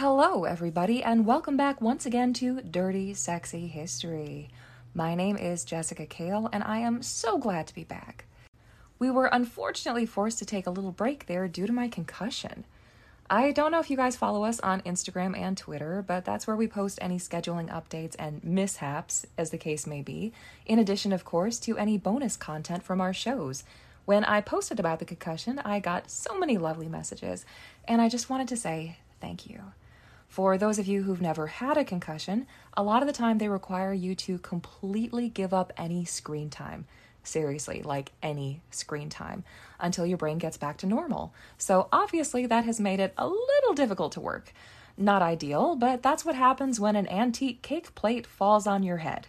Hello, everybody, and welcome back once again to Dirty Sexy History. My name is Jessica Kale, and I am so glad to be back. We were unfortunately forced to take a little break there due to my concussion. I don't know if you guys follow us on Instagram and Twitter, but that's where we post any scheduling updates and mishaps, as the case may be, in addition, of course, to any bonus content from our shows. When I posted about the concussion, I got so many lovely messages, and I just wanted to say thank you. For those of you who've never had a concussion, a lot of the time they require you to completely give up any screen time. Seriously, like any screen time, until your brain gets back to normal. So obviously, that has made it a little difficult to work. Not ideal, but that's what happens when an antique cake plate falls on your head.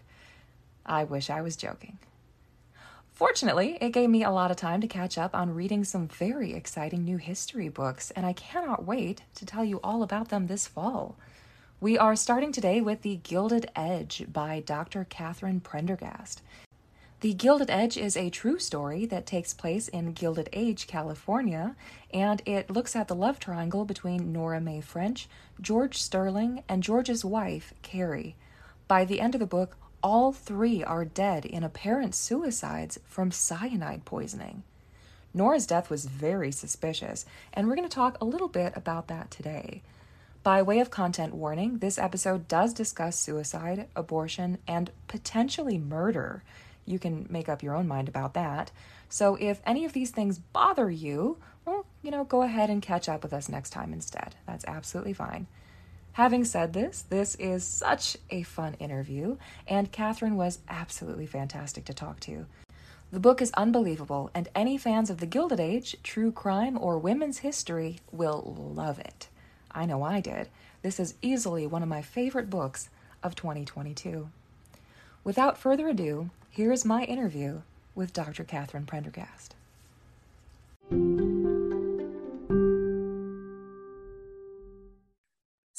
I wish I was joking. Fortunately, it gave me a lot of time to catch up on reading some very exciting new history books, and I cannot wait to tell you all about them this fall. We are starting today with The Gilded Edge by Dr. Catherine Prendergast. The Gilded Edge is a true story that takes place in Gilded Age, California, and it looks at the love triangle between Nora Mae French, George Sterling, and George's wife, Carrie. By the end of the book, all three are dead in apparent suicides from cyanide poisoning. Nora's death was very suspicious, and we're going to talk a little bit about that today. By way of content warning, this episode does discuss suicide, abortion, and potentially murder. You can make up your own mind about that. So if any of these things bother you, well, you know, go ahead and catch up with us next time instead. That's absolutely fine. Having said this, this is such a fun interview, and Catherine was absolutely fantastic to talk to. The book is unbelievable, and any fans of the Gilded Age, true crime, or women's history will love it. I know I did. This is easily one of my favorite books of 2022. Without further ado, here is my interview with Dr. Catherine Prendergast.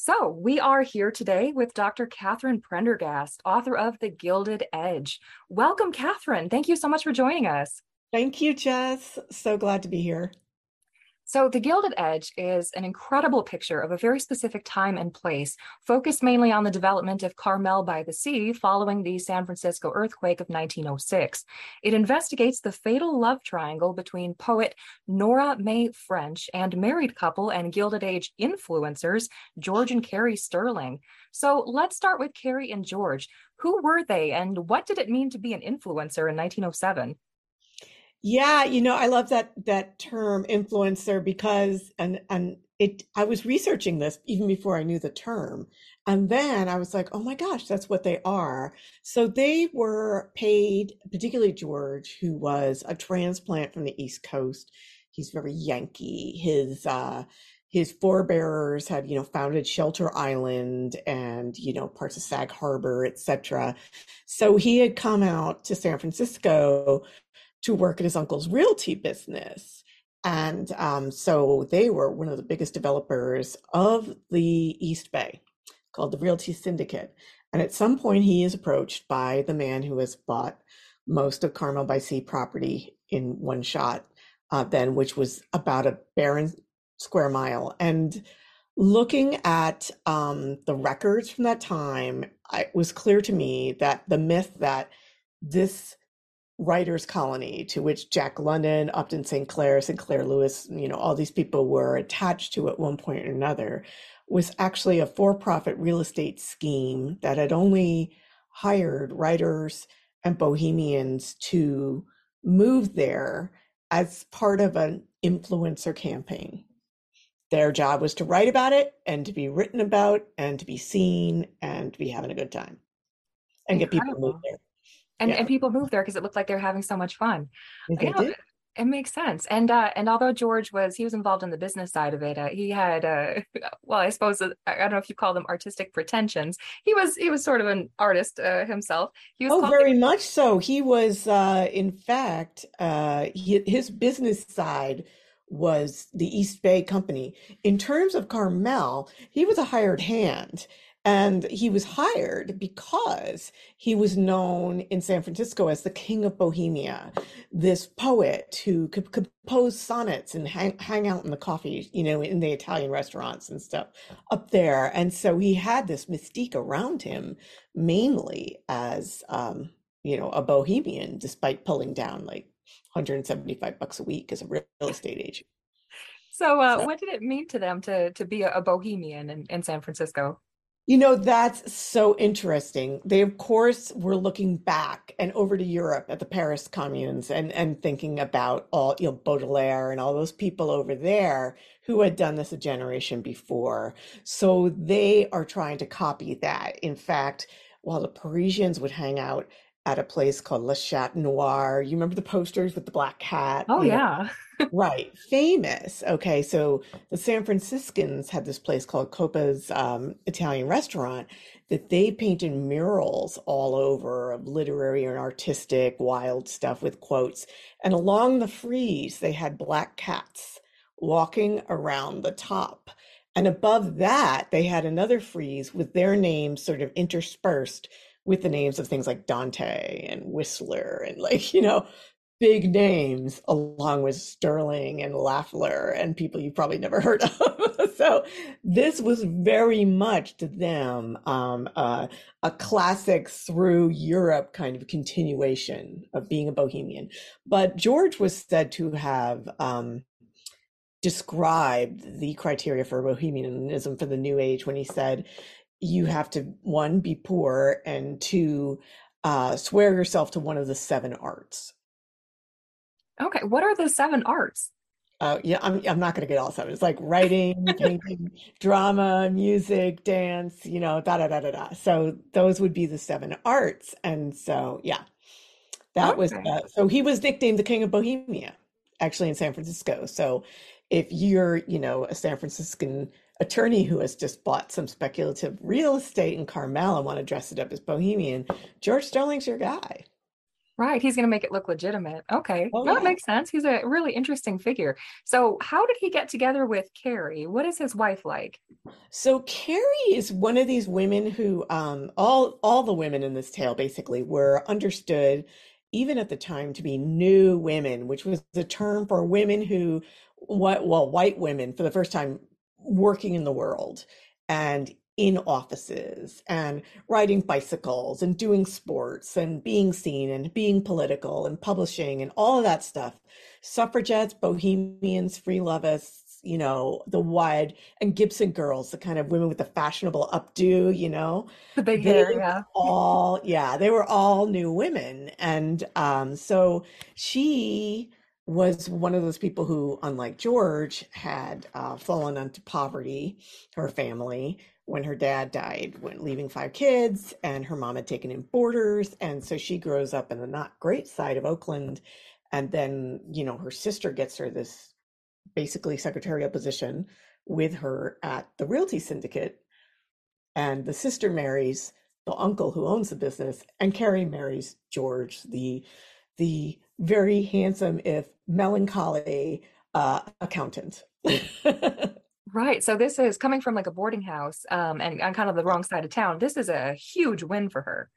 So, we are here today with Dr. Catherine Prendergast, author of The Gilded Edge. Welcome, Catherine. Thank you so much for joining us. Thank you, Jess. So glad to be here. So, The Gilded Edge is an incredible picture of a very specific time and place, focused mainly on the development of Carmel by the Sea following the San Francisco earthquake of 1906. It investigates the fatal love triangle between poet Nora Mae French and married couple and Gilded Age influencers George and Carrie Sterling. So, let's start with Carrie and George. Who were they, and what did it mean to be an influencer in 1907? Yeah, you know, I love that that term influencer because and and it I was researching this even before I knew the term. And then I was like, "Oh my gosh, that's what they are." So they were paid, particularly George, who was a transplant from the East Coast. He's very Yankee. His uh his forebearers had, you know, founded Shelter Island and, you know, parts of Sag Harbor, etc. So he had come out to San Francisco to work at his uncle's realty business. And um, so they were one of the biggest developers of the East Bay called the Realty Syndicate. And at some point, he is approached by the man who has bought most of Carmel by Sea property in one shot, uh, then, which was about a barren square mile. And looking at um, the records from that time, it was clear to me that the myth that this writers colony to which Jack London, Upton St. Clair, Sinclair Lewis, you know, all these people were attached to at one point or another, was actually a for-profit real estate scheme that had only hired writers and bohemians to move there as part of an influencer campaign. Their job was to write about it and to be written about and to be seen and to be having a good time and Incredible. get people to move there. And Yeah. and people moved there because it looked like they were having so much fun. They know, did. it makes sense. And uh, and although George was he was involved in the business side of it, uh, he had uh, well, I suppose uh, I don't know if you call them artistic pretensions. He was he was sort of an artist uh, himself. He was Oh, very much so. He was, uh, in fact, uh, he, his business side was the East Bay Company. In terms of Carmel, he was a hired hand. And he was hired because he was known in San Francisco as the King of Bohemia, this poet who could compose sonnets and hang, hang out in the coffee, you know, in the Italian restaurants and stuff up there. And so he had this mystique around him mainly as um, you know, a bohemian, despite pulling down like 175 bucks a week as a real estate agent. So, uh, So, what did it mean to them to to be a, a bohemian in, in San Francisco? You know, that's so interesting. They, of course, were looking back and over to Europe at the Paris communes and and thinking about all, you know, Baudelaire and all those people over there who had done this a generation before. So they are trying to copy that. In fact, while the Parisians would hang out at a place called Le Chat Noir, you remember the posters with the black cat, Oh yeah. Right, famous. Okay, so the San Franciscans had this place called Coppa's um, Italian Restaurant that they painted murals all over of literary and artistic wild stuff with quotes. And along the frieze, they had black cats walking around the top. And above that, they had another frieze with their names sort of interspersed with the names of things like Dante and Whistler and like, you know, big names along with Sterling and Lafler and people you've probably never heard of. so this was very much to them um, uh, a classic through Europe kind of continuation of being a bohemian. But George was said to have um, described the criteria for bohemianism for the new age when he said you have to one be poor and two uh, swear yourself to one of the seven arts Okay. What are the seven arts? Uh, yeah, I'm I'm not going to get all seven. It's like writing, painting, drama, music, dance, you know, da da da da da. So those would be the seven arts. And so, yeah, that was uh, so he was nicknamed the King of Bohemia, actually in San Francisco. So if you're, you know, a San Franciscan attorney who has just bought some speculative real estate in Carmel and want to dress it up as Bohemian, George Sterling's your guy. Right. He's going to make it look legitimate. Okay. Oh Well, that yeah. makes sense. He's a really interesting figure. So, how did he get together with Carrie? What is his wife like? So Carrie is one of these women who um all all the women in this tale basically were understood even at the time to be new women, which was the term for women who what well white women for the first time working in the world and in offices and riding bicycles and doing sports and being seen and being political and publishing and all of that stuff. Suffragettes, bohemians, free lovists, you know, the wide and Gibson girls, the kind of women with the fashionable updo, you know, The big hair. Yeah. all, yeah, they were all new women. And um, so she was one of those people who, unlike George, had uh, fallen into poverty, her family, when her dad died, when leaving five kids, and her mom had taken in boarders. And so she grows up in the not great side of Oakland. And then, you know, her sister gets her this basically secretarial position with her at the Realty Syndicate. And the sister marries the uncle who owns the business, and Carrie marries George, the the very handsome, if melancholy, uh, accountant. Right. So, this is coming from like a boarding house um, and on kind of the wrong side of town. This is a huge win for her.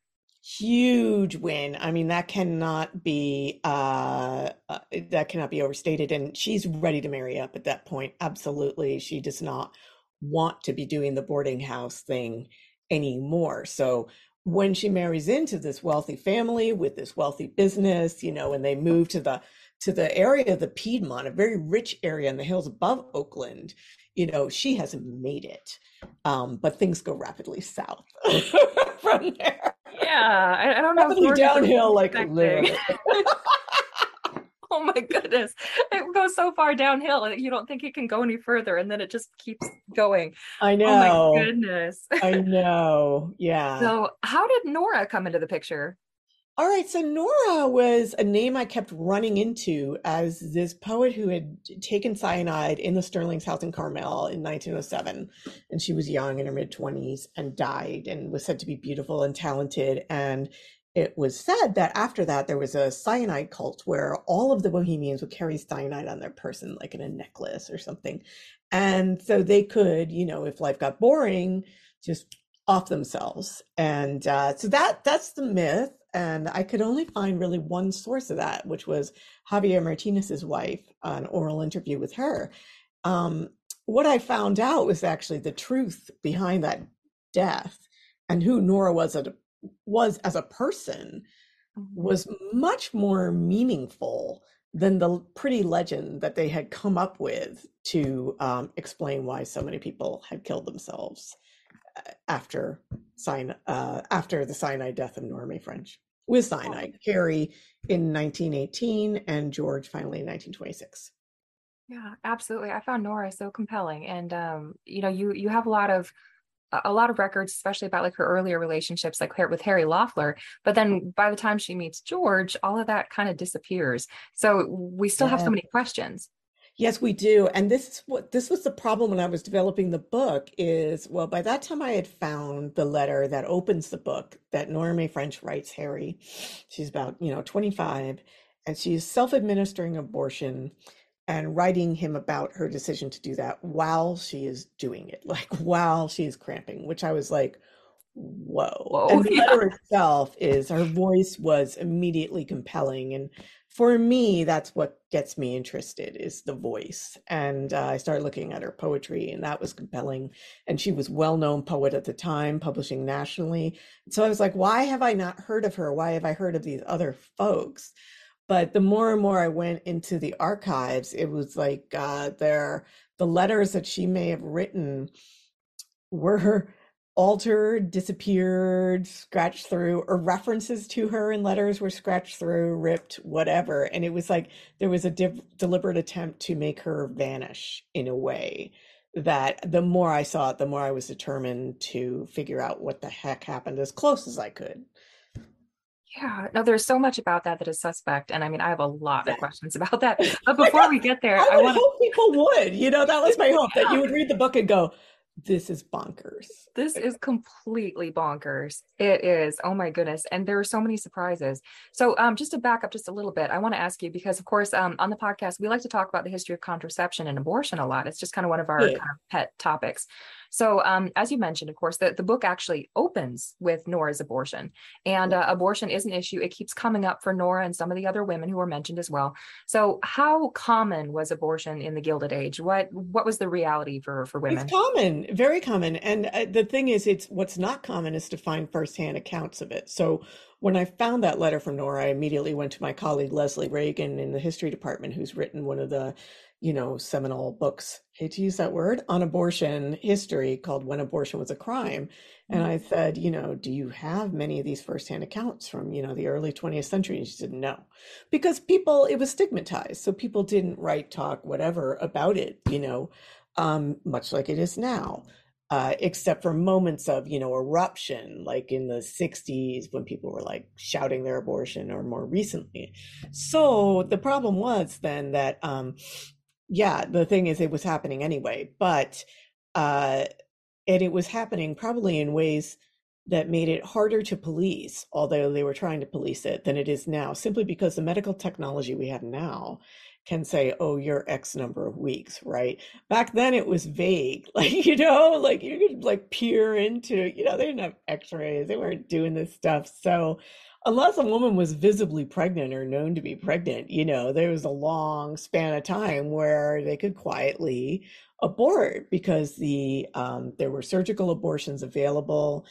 Huge win. I mean, that cannot be uh, uh, that cannot be overstated. And she's ready to marry up at that point. Absolutely, she does not want to be doing the boarding house thing anymore. So when she marries into this wealthy family with this wealthy business, you know, and they move to the to the area of the Piedmont, a very rich area in the hills above Oakland, you know, she has made it. Um, but things go rapidly south from there. Yeah. I, I don't know. Rapidly George is the downhill, like literally. Oh my goodness. It goes so far downhill that you don't think it can go any further. And then it just keeps going. I know Oh my goodness. I know. Yeah. So, how did Nora come into the picture? All right, so Nora was a name I kept running into as this poet who had taken cyanide in the Sterling's house in Carmel in 1907. And she was young in her mid 20s and died and was said to be beautiful and talented. And it was said that after that, there was a cyanide cult where all of the Bohemians would carry cyanide on their person, like in a necklace or something. And so they could, you know, if life got boring, just off themselves. And uh, so that that's the myth and I could only find really one source of that, which was Javier Martinez's wife, an oral interview with her. Um, what I found out was actually the truth behind that death and who Nora was a, was as a person mm-hmm. was much more meaningful than the pretty legend that they had come up with to um, explain why so many people had killed themselves uh, after sign uh, after the cyanide death of Nora French with cyanide, Carrie in 1918 and George finally in 1926. Yeah, absolutely. I found Nora so compelling. And um, you know, you you have a lot of a lot of records, especially about like her earlier relationships, like with Harry Lafler. But then by the time she meets George, all of that kind of disappears. So we still yeah. have so many questions. Yes, we do. And this is what this was the problem when I was developing the book is well, by that time I had found the letter that opens the book that Norma French writes Harry. She's about, you know, 25 and she's self-administering abortion and writing him about her decision to do that while she is doing it, like while she is cramping, which I was like, whoa. whoa and the yeah. letter itself is her voice was immediately compelling and for me, that's what gets me interested is the voice. And uh, I started looking at her poetry, and that was compelling. And she was well-known poet at the time, publishing nationally. So I was like, why have I not heard of her? Why have I heard of these other folks? But the more and more I went into the archives, it was like uh, there the letters that she may have written were altered, disappeared, scratched through, or references to her in letters were scratched through, ripped, whatever. And it was like there was a de- deliberate attempt to make her vanish in a way that the more I saw it, the more I was determined to figure out what the heck happened as close as I could. Yeah, no, there's so much about that that is suspect, and I mean, I have a lot of questions about that. But before we get there, I, I want hope people would. You know, that was my hope that you would read the book and go, this is bonkers. This is completely bonkers. It is. Oh my goodness. And there are so many surprises. So um, just to back up just a little bit, I want to ask you because of course um, on the podcast, we like to talk about the history of contraception and abortion a lot. It's just kind of one of our yeah. kind of pet topics. So, um, as you mentioned, of course, the, the book actually opens with Nora's abortion, and uh, abortion is an issue. It keeps coming up for Nora and some of the other women who were mentioned as well. So, how common was abortion in the Gilded Age? What what was the reality for for women? It's common, very common. And uh, the thing is, it's what's not common is to find firsthand accounts of it. So when I found that letter from Nora, I immediately went to my colleague Leslie Reagan in the history department, who's written one of the you know, seminal books, hate to use that word, on abortion history called When Abortion Was a Crime. And mm-hmm. I said, you know, do you have many of these firsthand accounts from, you know, the early 20th century? And she said, no, because people, it was stigmatized. So people didn't write, talk, whatever about it, you know, um, much like it is now. Uh, except for moments of, you know, eruption, like in the 60s when people were like shouting their abortion or more recently. So the problem was then that um, yeah, the thing is, it was happening anyway, but uh, and it was happening probably in ways that made it harder to police, although they were trying to police it, than it is now, simply because the medical technology we have now can say, oh, you're X number of weeks, right? Back then it was vague. Like, you know, like you could like peer into, you know, they didn't have x-rays, they weren't doing this stuff. So unless a woman was visibly pregnant or known to be pregnant, you know, there was a long span of time where they could quietly abort because the um, there were surgical abortions available.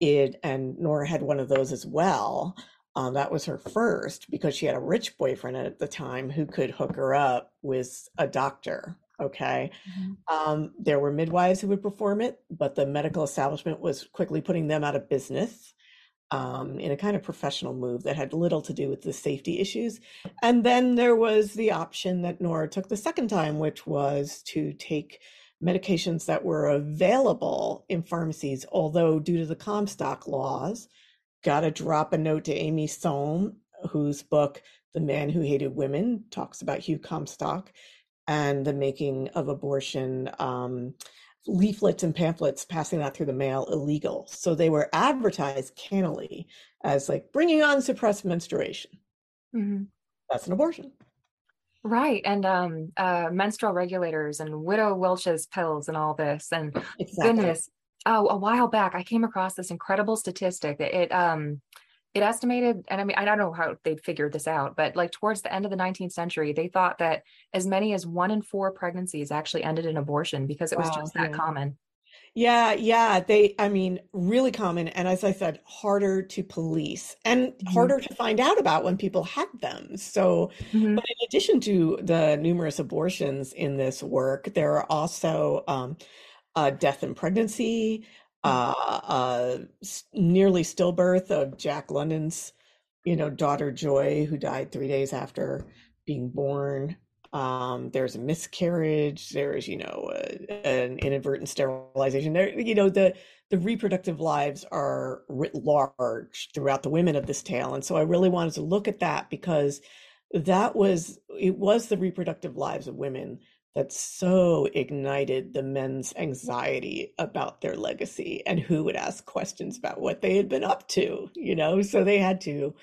It and Nora had one of those as well. Um, that was her first because she had a rich boyfriend at the time who could hook her up with a doctor. Okay. Mm-hmm. Um, there were midwives who would perform it, but the medical establishment was quickly putting them out of business um, in a kind of professional move that had little to do with the safety issues. And then there was the option that Nora took the second time, which was to take medications that were available in pharmacies, although due to the Comstock laws, got to drop a note to Amy Sohn, whose book, The Man Who Hated Women, talks about Hugh Comstock and the making of abortion um, leaflets and pamphlets passing that through the mail illegal. So they were advertised cannily as like bringing on suppressed menstruation. Mm-hmm. That's an abortion. Right. And um, uh, menstrual regulators and widow Welch's pills and all this. And exactly. goodness, oh, a while back, I came across this incredible statistic. That it, um, it estimated, and I mean, I don't know how they'd figured this out, but like towards the end of the 19th century, they thought that as many as one in four pregnancies actually ended in abortion because it was wow, just that yeah. common. Yeah, yeah. They, I mean, really common. And as I said, harder to police and mm-hmm. harder to find out about when people had them. So, mm-hmm. but in addition to the numerous abortions in this work, there are also um, uh, death in pregnancy. Uh, uh, nearly stillbirth of Jack London's, you know, daughter Joy, who died three days after being born. Um, there's a miscarriage. There's, you know, an inadvertent sterilization. There, you know, the the reproductive lives are writ large throughout the women of this tale, and so I really wanted to look at that because that was it was the reproductive lives of women that so ignited the men's anxiety about their legacy and who would ask questions about what they had been up to, you know? So they had to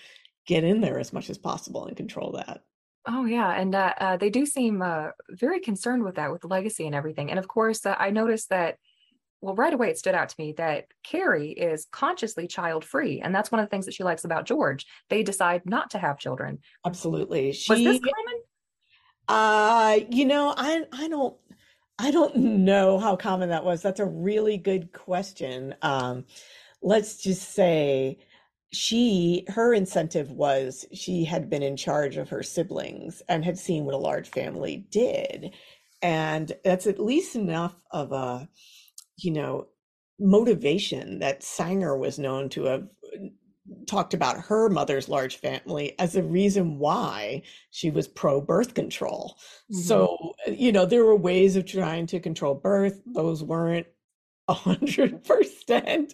get in there as much as possible and control that. Oh yeah, and uh, uh, they do seem uh, very concerned with that, with legacy and everything. And of course, uh, I noticed that. Well, right away it stood out to me that Carrie is consciously child free, and that's one of the things that she likes about George. They decide not to have children. Absolutely. She, Was this common? Uh, you know, I I don't I don't know how common that was. That's a really good question. Um, let's just say she her incentive was she had been in charge of her siblings and had seen what a large family did. And that's at least enough of a, you know, motivation that Sanger was known to have talked about her mother's large family as a reason why she was pro birth control. Mm-hmm. So, you know, there were ways of trying to control birth, those weren't a hundred percent.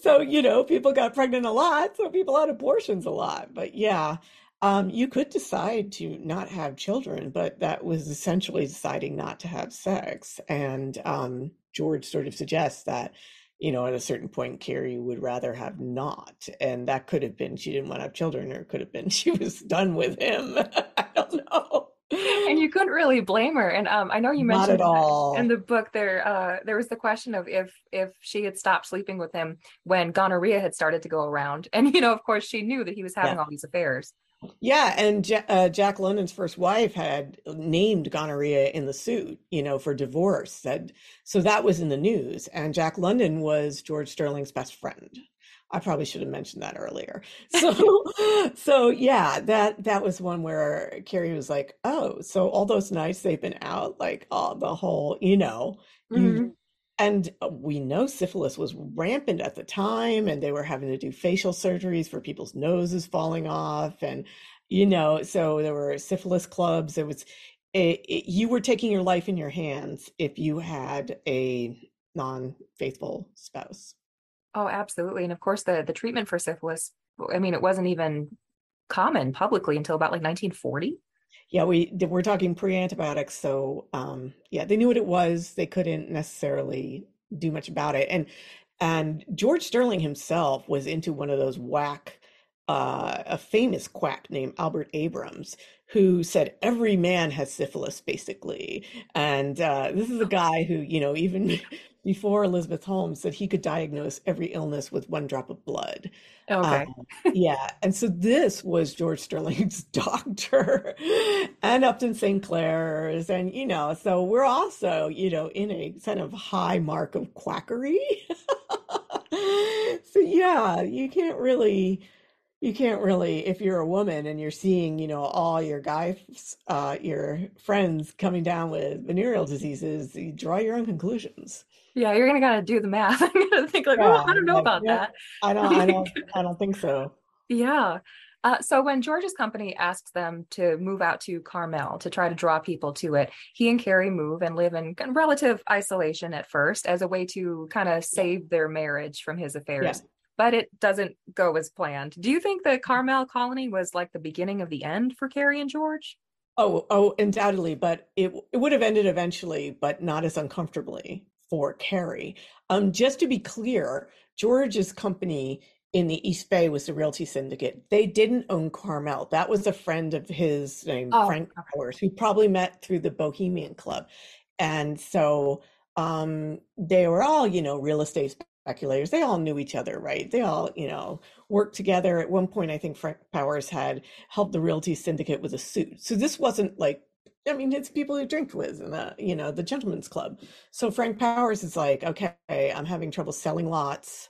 So, you know, people got pregnant a lot, so people had abortions a lot. But yeah, um, you could decide to not have children, but that was essentially deciding not to have sex. And um, George sort of suggests that you know, at a certain point, Carrie would rather have not. And that could have been she didn't want to have children, or it could have been she was done with him. I don't know. And you couldn't really blame her. And um, I know you mentioned in the book there uh, there was the question of if if she had stopped sleeping with him when gonorrhea had started to go around. And you know, of course, she knew that he was having yeah. all these affairs. Yeah, and uh, Jack London's first wife had named gonorrhea in the suit, you know, for divorce. Said so that was in the news, and Jack London was George Sterling's best friend. I probably should have mentioned that earlier. So, so yeah, that that was one where Carrie was like, "Oh, so all those nights they've been out, like, oh, the whole, you know, mm-hmm. you and uh, we know syphilis was rampant at the time and they were having to do facial surgeries for people's noses falling off and you know so there were syphilis clubs. It was it, it, you were taking your life in your hands if you had a non-faithful spouse. Oh absolutely and of course the the treatment for syphilis i mean it wasn't even common publicly until about like 1940 yeah, we we're talking pre-antibiotics, so um, yeah, they knew what it was. They couldn't necessarily do much about it, and and George Sterling himself was into one of those whack, uh, a famous quack named Albert Abrams, who said every man has syphilis, basically. And uh, this is a guy who, you know, even before Elizabeth Holmes said he could diagnose every illness with one drop of blood. Okay. Um, yeah. And so this was George Sterling's doctor and Upton Sinclair's. And, you know, so we're also, you know, in a kind of high mark of quackery. so, yeah, you can't really you can't really if you're a woman and you're seeing you know all your guys uh your friends coming down with venereal diseases you draw your own conclusions yeah, you're gonna gotta do the math. I'm gonna think like, yeah, oh, I don't know like, about yeah, that. I don't, I don't, I don't think so. Yeah. Uh, so when George's company asks them to move out to Carmel to try to draw people to it, he and Carrie move and live in relative isolation at first as a way to kind of save their marriage from his affairs. but it doesn't go as planned. Do you think the Carmel colony was like the beginning of the end for Carrie and George? Oh, oh, undoubtedly, but it it would have ended eventually, but not as uncomfortably for Carrie. Um, just to be clear, George's company in the East Bay was the Realty Syndicate. They didn't own Carmel. That was a friend of his named Oh, Frank. Powers, who probably met through the Bohemian Club. And so um, they were all, you know, real estate speculators. They all knew each other, right? They all, you know, worked together. At one point, I think Frank Powers had helped the Realty Syndicate with a suit. So this wasn't like, I mean, it's people who drink with, and the, you know, the gentleman's club. So Frank Powers is like, okay, I'm having trouble selling lots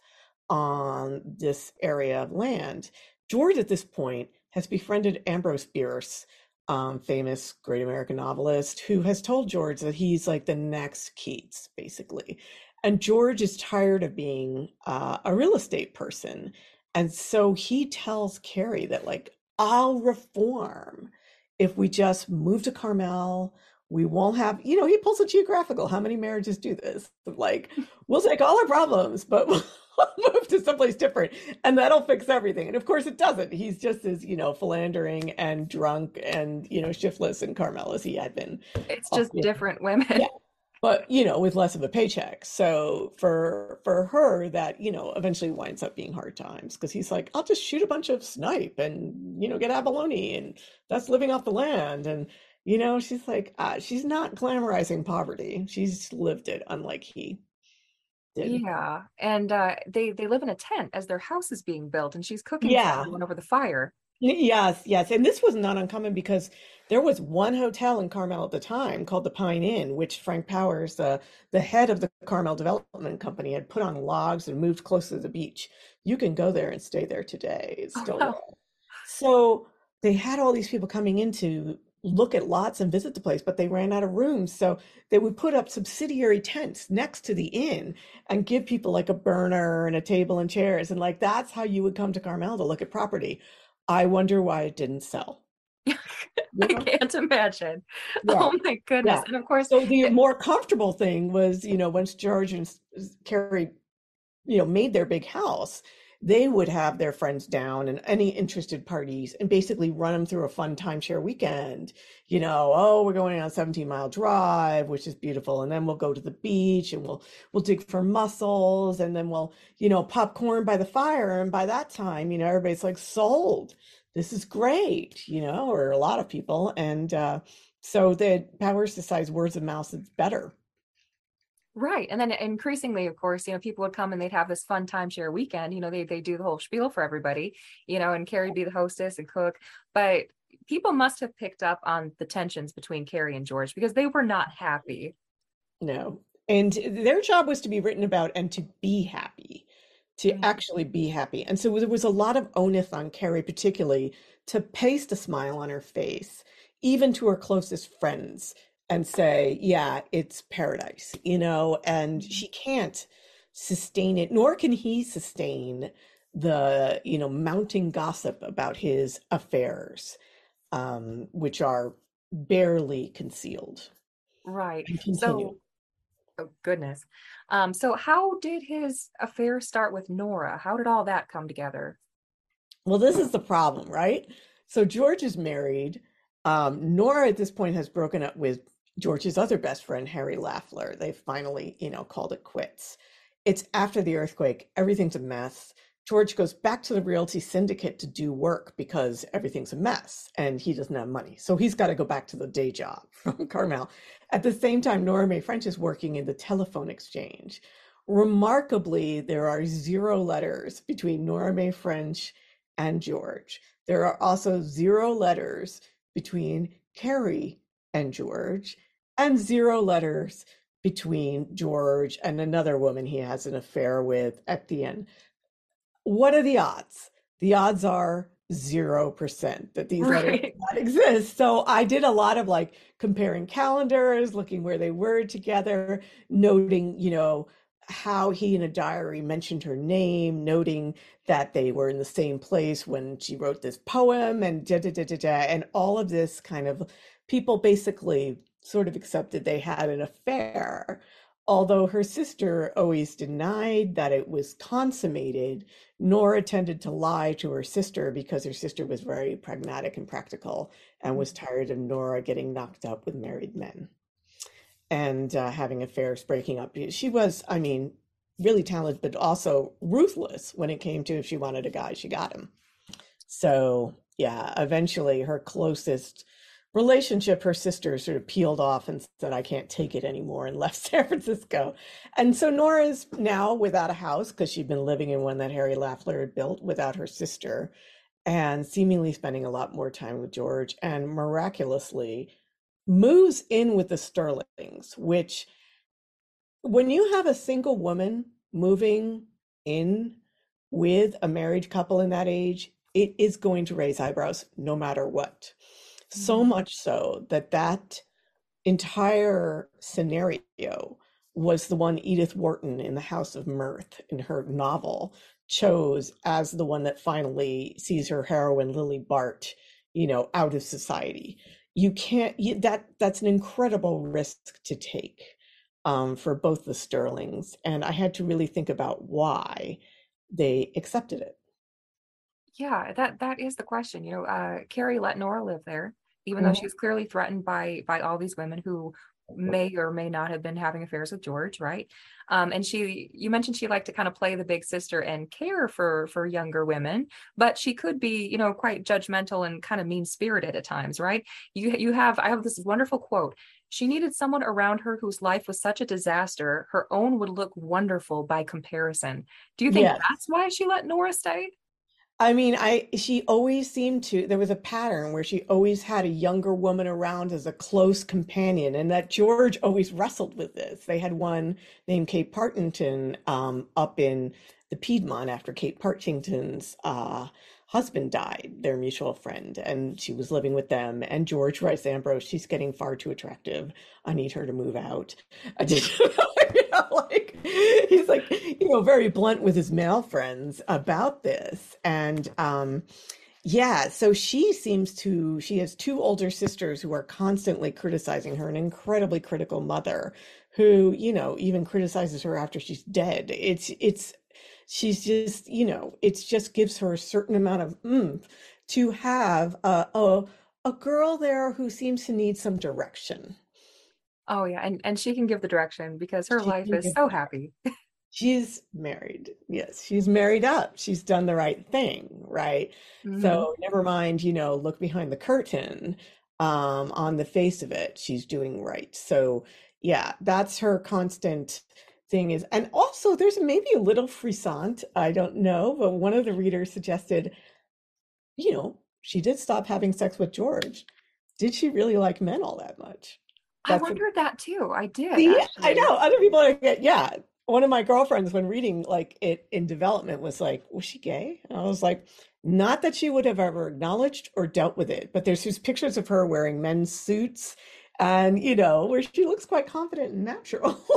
on this area of land. George, at this point, has befriended Ambrose Bierce, um, famous great American novelist, who has told George that he's like the next Keats, basically. And George is tired of being uh, a real estate person. And so he tells Carrie that, like, I'll reform if we just move to Carmel. We won't have, you know, he pulls a geographical. How many marriages do this? Like, we'll take all our problems, but we'll move to someplace different and that'll fix everything. And of course it doesn't. He's just as, you know, philandering and drunk and, you know, shiftless in Carmel as he had been. It's just different women. Yeah. But, you know, with less of a paycheck. So for for her, that, you know, eventually winds up being hard times because he's like, I'll just shoot a bunch of snipe and, you know, get abalone and that's living off the land. And, you know, she's like, uh, she's not glamorizing poverty. She's lived it, unlike he did. Yeah. And uh, they they live in a tent as their house is being built, and she's cooking Yeah. over the fire. Yes, yes. And this was not uncommon because there was one hotel in Carmel at the time called the Pine Inn, which Frank Powers, the the head of the Carmel Development Company, had put on logs and moved close to the beach. You can go there and stay there today. It's Oh, still wow. there. So they had all these people coming in to look at lots and visit the place, but they ran out of rooms. So they would put up subsidiary tents next to the inn and give people like a burner and a table and chairs. And like that's how you would come to Carmel to look at property. I wonder why it didn't sell. You I can't imagine. Yeah. Oh my goodness. Yeah. And of course, So the more comfortable thing was, you know, once George and Carrie, you know, made their big house, they would have their friends down and any interested parties and basically run them through a fun timeshare weekend. You know, oh, we're going on a 17 mile drive, which is beautiful. And then we'll go to the beach and we'll we'll dig for mussels and then we'll, you know, popcorn by the fire. And by that time, you know, everybody's like sold. This is great, you know, or a lot of people. And uh so the Powers decides words of mouth is better. Right. And then increasingly, of course, you know, people would come and they'd have this fun timeshare weekend. You know, they they do the whole spiel for everybody, you know, and Carrie be the hostess and cook. But people must have picked up on the tensions between Carrie and George because they were not happy. No. And their job was to be written about and to be happy, to Mhm. actually be happy. And so there was a lot of onus on Carrie, particularly, to paste a smile on her face, even to her closest friends, and say, Yeah, it's paradise, you know, and she can't sustain it, nor can he sustain the, you know, mounting gossip about his affairs, um, which are barely concealed Right. So, oh goodness. Um, so how did his affair start with Nora? How did all that come together? Well, this is the problem, right? So George is married. Um, Nora at this point has broken up with George's other best friend, Harry Lafler. They finally, you know, called it quits. It's after the earthquake. Everything's a mess. George goes back to the realty syndicate to do work because everything's a mess and he doesn't have money. So he's got to go back to the day job from Carmel. At the same time, Nora Mae French is working in the telephone exchange. Remarkably, there are zero letters between Nora Mae French and George. There are also zero letters between Carrie and George, and zero letters between George and another woman he has an affair with at the end. What are the odds? The odds are 0% that these letters Right. do not exist. So I did a lot of like comparing calendars, looking where they were together, noting, you know, how he in a diary mentioned her name, noting that they were in the same place when she wrote this poem and da da da da da. And all of this kind of people basically sort of accepted they had an affair. Although her sister always denied that it was consummated, Nora tended to lie to her sister because her sister was very pragmatic and practical and was tired of Nora getting knocked up with married men and uh, having affairs, breaking up. She was, I mean, really talented, but also ruthless when it came to if she wanted a guy, she got him. So, yeah, eventually her closest relationship, her sister sort of peeled off and said, I can't take it anymore and left San Francisco. And so Nora's now without a house because she'd been living in one that Harry Lafler had built without her sister and seemingly spending a lot more time with George and miraculously moves in with the Sterlings, which when you have a single woman moving in with a married couple in that age, it is going to raise eyebrows no matter what so mm-hmm. much so that that entire scenario was the one Edith Wharton in The House of Mirth in her novel chose as the one that finally sees her heroine Lily Bart, you know, out of society. You can't you, that that's an incredible risk to take um, for both the Sterlings, and I had to really think about why they accepted it. Yeah, that that is the question. You know, uh, Carrie let Nora live there, even mm-hmm. though she was clearly threatened by by all these women who may or may not have been having affairs with George, right? Um, and she, you mentioned she liked to kind of play the big sister and care for for younger women, but she could be, you know, quite judgmental and kind of mean spirited at times, right? You you have, I have this wonderful quote. She needed someone around her whose life was such a disaster, her own would look wonderful by comparison. Do you think yes. that's why she let Nora stay? I mean, I she always seemed to there was a pattern where she always had a younger woman around as a close companion, and that George always wrestled with this. They had one named Kate Partington um, up in the Piedmont after Kate Partington's uh, husband died, their mutual friend, and she was living with them. And George writes Ambrose, she's getting far too attractive. I need her to move out. I just, you know, like he's like, you know, very blunt with his male friends about this. And um, yeah, so she seems to, she has two older sisters who are constantly criticizing her, an incredibly critical mother who, you know, even criticizes her after she's dead. It's, it's, she's just you know it just gives her a certain amount of mm, to have a, a a girl there who seems to need some direction oh yeah and and she can give the direction because her she life is so happy. she's married. Yes she's married up. She's done the right thing right? Mm-hmm. so never mind you know look behind the curtain um on the face of it. She's doing right. So yeah that's her constant thing is and also there's maybe a little frisant i don't know but one of the readers suggested you know she did stop having sex with george. Did she really like men all that much i wondered a, that too i did yeah i know other people are yeah. One of my girlfriends when reading like it in development was like was she gay? And i was like not that she would have ever acknowledged or dealt with it but there's these pictures of her wearing men's suits and you know where she looks quite confident and natural.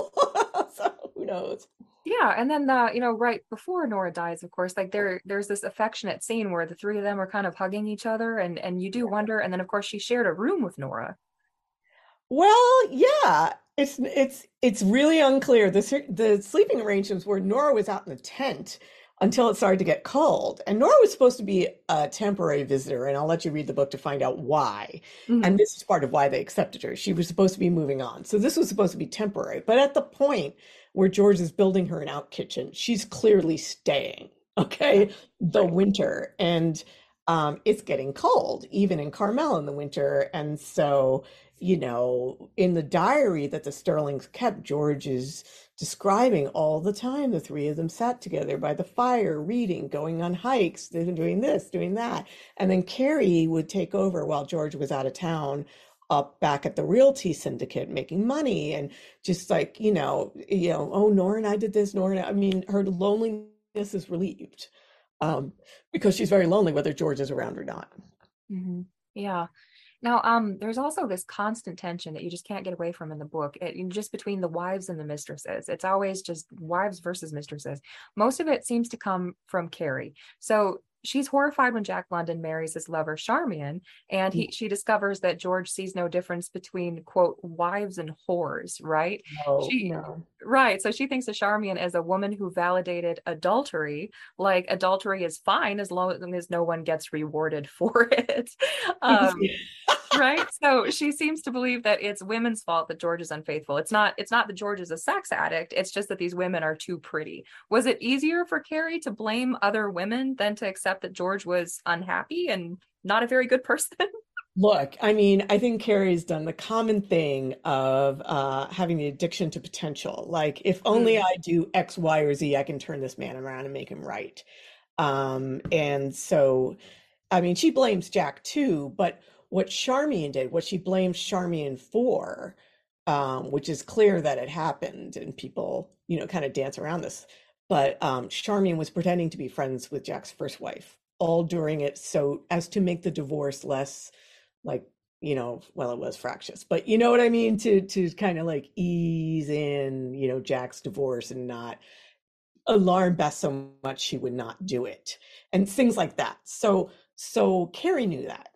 So who knows? Yeah and then uh you know right before nora dies of course like there there's this affectionate scene where the three of them are kind of hugging each other and and you do wonder and then of course she shared a room with nora well yeah it's it's it's really unclear the the sleeping arrangements where nora was out in the tent until it started to get cold. And Nora was supposed to be a temporary visitor, and I'll let you read the book to find out why. Mm-hmm. And this is part of why they accepted her. She was supposed to be moving on. So this was supposed to be temporary. But at the point where George is building her an out kitchen, she's clearly staying, okay, the winter. And um, it's getting cold, even in Carmel in the winter. And so, you know, in the diary that the Sterlings kept, George is describing all the time. The three of them sat together by the fire, reading, going on hikes, doing this, doing that. And then Carrie would take over while George was out of town up back at the realty syndicate making money and just like you know you know oh nora and i did this nora I, I mean her loneliness is relieved um because she's very lonely whether george is around or not mm-hmm. yeah now, um, there's also this constant tension that you just can't get away from in the book, it, just between the wives and the mistresses. It's always just wives versus mistresses. Most of it seems to come from Carrie. So she's horrified when Jack London marries his lover Charmian, and he she discovers that George sees no difference between quote wives and whores, right? No, she, no. Right. So she thinks of Charmian as a woman who validated adultery, like adultery is fine as long as no one gets rewarded for it. Um, right so she seems to believe that it's women's fault that george is unfaithful it's not it's not that george is a sex addict it's just that these women are too pretty was it easier for carrie to blame other women than to accept that george was unhappy and not a very good person Look, I mean, I think Carrie's done the common thing of uh, having the addiction to potential. Like, if only mm. I do X, Y, or Z, I can turn this man around and make him right. Um, and so, I mean, she blames Jack too, but what Charmian did, what she blamed Charmian for, um, which is clear that it happened, and people, you know, kind of dance around this. But um, Charmian was pretending to be friends with Jack's first wife all during it, so as to make the divorce less like you know well it was fractious but you know what i mean to to kind of like ease in you know jack's divorce and not alarm beth so much she would not do it and things like that so so carrie knew that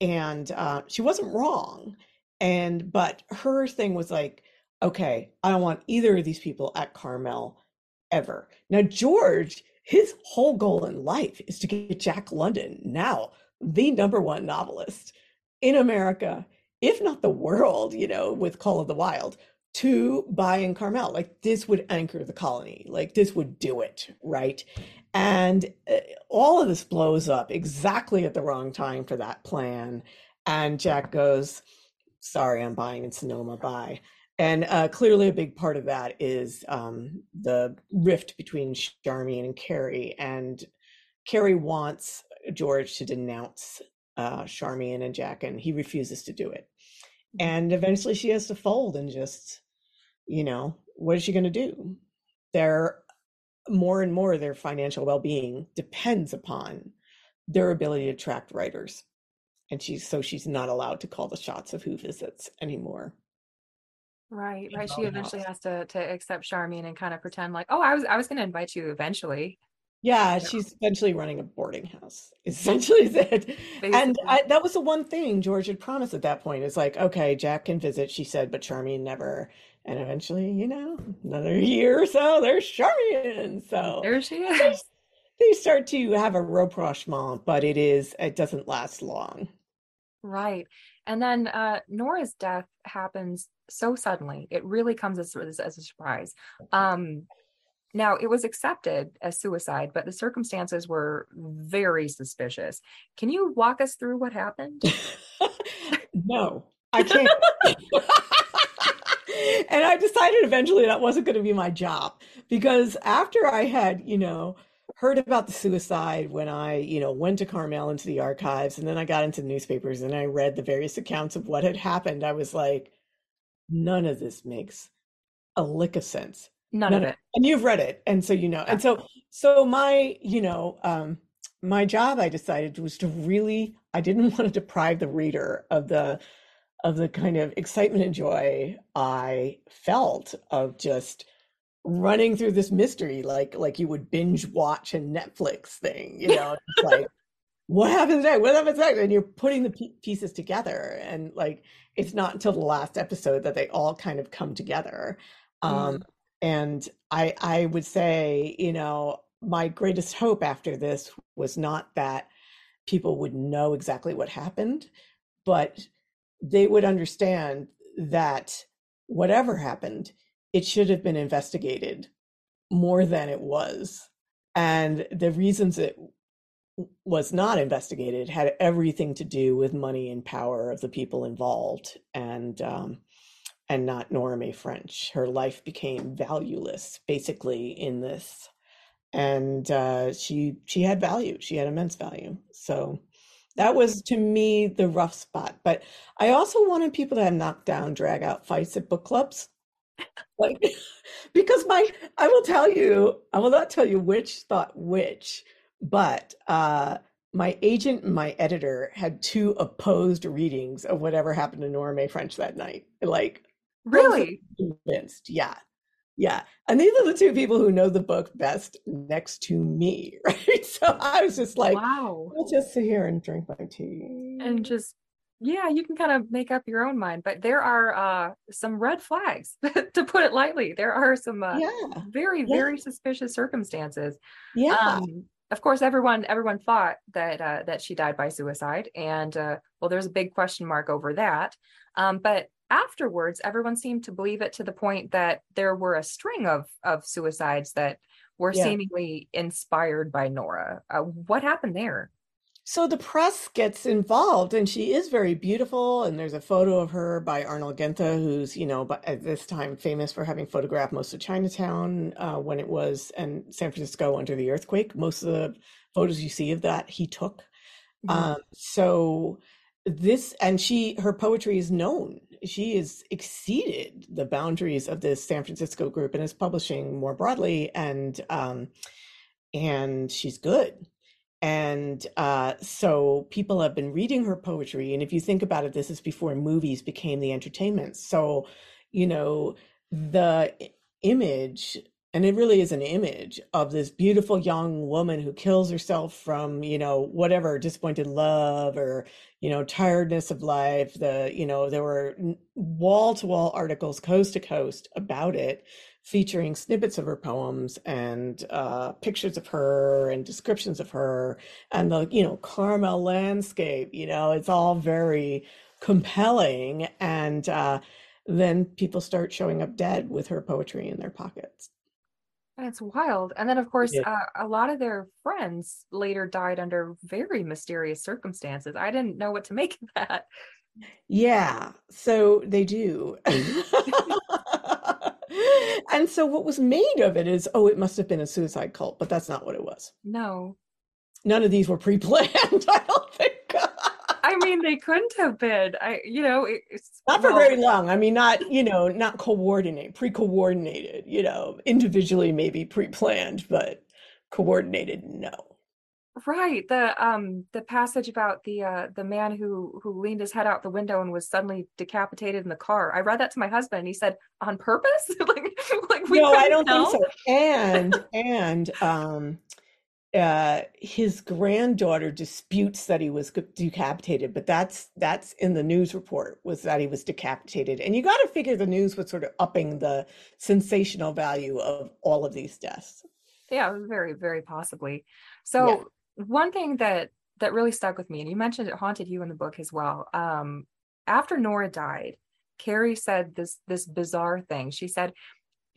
and uh, she wasn't wrong and but her thing was like okay i don't want either of these people at carmel ever. Now george his whole goal in life is to get jack london now the number one novelist in america if not the world you know with call of the wild to buy in carmel like this would anchor the colony like this would do it right and uh, all of this blows up exactly at the wrong time for that plan. And Jack goes, Sorry, I'm buying in Sonoma. Bye. And uh, clearly, a big part of that is um, the rift between Charmian and Carrie. And Carrie wants George to denounce uh, Charmian and Jack, and he refuses to do it. And eventually, she has to fold and just, you know, what is she going to do? They're more and more their financial well-being depends upon their ability to attract writers. And she's so she's not allowed to call the shots of who visits anymore. Right right. She eventually has to to accept charmian and kind of pretend like oh i was i was going to invite you eventually yeah, she's eventually running a boarding house. Essentially, is it. Basically. And I, that was the one thing George had promised at that point. Is like, okay, Jack can visit, she said, but Charmian never. And eventually, you know, another year or so, there's Charmian. So there she is. They start to have a rapprochement, but it is it doesn't last long. Right. And then uh, Nora's death happens so suddenly. It really comes as, as, as a surprise. Um, now, it was accepted as suicide, but the circumstances were very suspicious. Can you walk us through what happened? no, I can't. and I decided eventually that wasn't going to be my job because after I had, you know, heard about the suicide when I, you know, went to Carmel into the archives and then I got into the newspapers and I read the various accounts of what had happened, I was like, none of this makes a lick of sense. None, None of it. And you've read it. And so you know. And so so my, you know, um my job I decided was to really I didn't want to deprive the reader of the of the kind of excitement and joy I felt of just running through this mystery like like you would binge watch a Netflix thing, you know, like what happens next? What happens next? And you're putting the pieces together, and like it's not until the last episode that they all kind of come together. Um, mm and i i would say you know my greatest hope after this was not that people would know exactly what happened but they would understand that whatever happened it should have been investigated more than it was. And the reasons it was not investigated had everything to do with money and power of the people involved. And um, and not Nora May French. Her life became valueless basically in this. And uh, she she had value. She had immense value. So that was to me the rough spot. But I also wanted people to have knockdown, drag out fights at book clubs. Like because my I will tell you, I will not tell you which thought which, but uh my agent and my editor had two opposed readings of whatever happened to Norma French that night. Like Really? Convinced, yeah. Yeah. And these are the two people who know the book best next to me, right? So I was just like, wow. I'll just sit here and drink my tea. And just yeah, you can kind of make up your own mind, but there are uh, some red flags, to put it lightly. There are some uh, yeah. very, yeah. very suspicious circumstances. Yeah. Um, of course, everyone everyone thought that uh, that she died by suicide, and uh, well, there's a big question mark over that. Um, but afterwards, everyone seemed to believe it to the point that there were a string of of suicides that were Yeah. seemingly inspired by Nora. Uh, what happened there? So the press gets involved, and she is very beautiful. And there's a photo of her by Arnold Genthe, who's, you know, at this time famous for having photographed most of Chinatown uh, when it was and San Francisco under the earthquake. Most of the photos you see of that he took. Um, so this, and she, her poetry is known. She has exceeded the boundaries of this San Francisco group and is publishing more broadly, and um, and she's good. And uh, so people have been reading her poetry. And if you think about it, this is before movies became the entertainment. So, you know, the image, and it really is an image of this beautiful young woman who kills herself from, you know, whatever disappointed love or, you know, tiredness of life. The, you know, there were wall to wall articles, coast to coast about it featuring snippets of her poems and uh, pictures of her and descriptions of her and the you know Carmel landscape. You know, it's all very compelling, and uh, then people start showing up dead with her poetry in their pockets. That's wild. And then, of course, Yeah. uh, a lot of their friends later died under very mysterious circumstances. I didn't know what to make of that. Yeah, so they do. And so what was made of it is, oh, it must have been a suicide cult, but that's not what it was. No. None of these were pre-planned, I don't think. I mean, they couldn't have been. I, you know, it- it's Not for well, very long. I mean, not, you know, not coordinate, pre-coordinated, you know, individually maybe pre-planned, but coordinated, no. Right. The um the passage about the uh the man who who leaned his head out the window and was suddenly decapitated in the car. I read that to my husband and he said, on purpose? like like we No, I don't think so. And and um uh his granddaughter disputes that he was decapitated, but that's that's in the news report was that he was decapitated. And you got to figure the news was sort of upping the sensational value of all of these deaths. Yeah, very, very possibly. So one thing that that really stuck with me, and you mentioned it haunted you in the book as well. Um, after Nora died, Carrie said this this bizarre thing. She said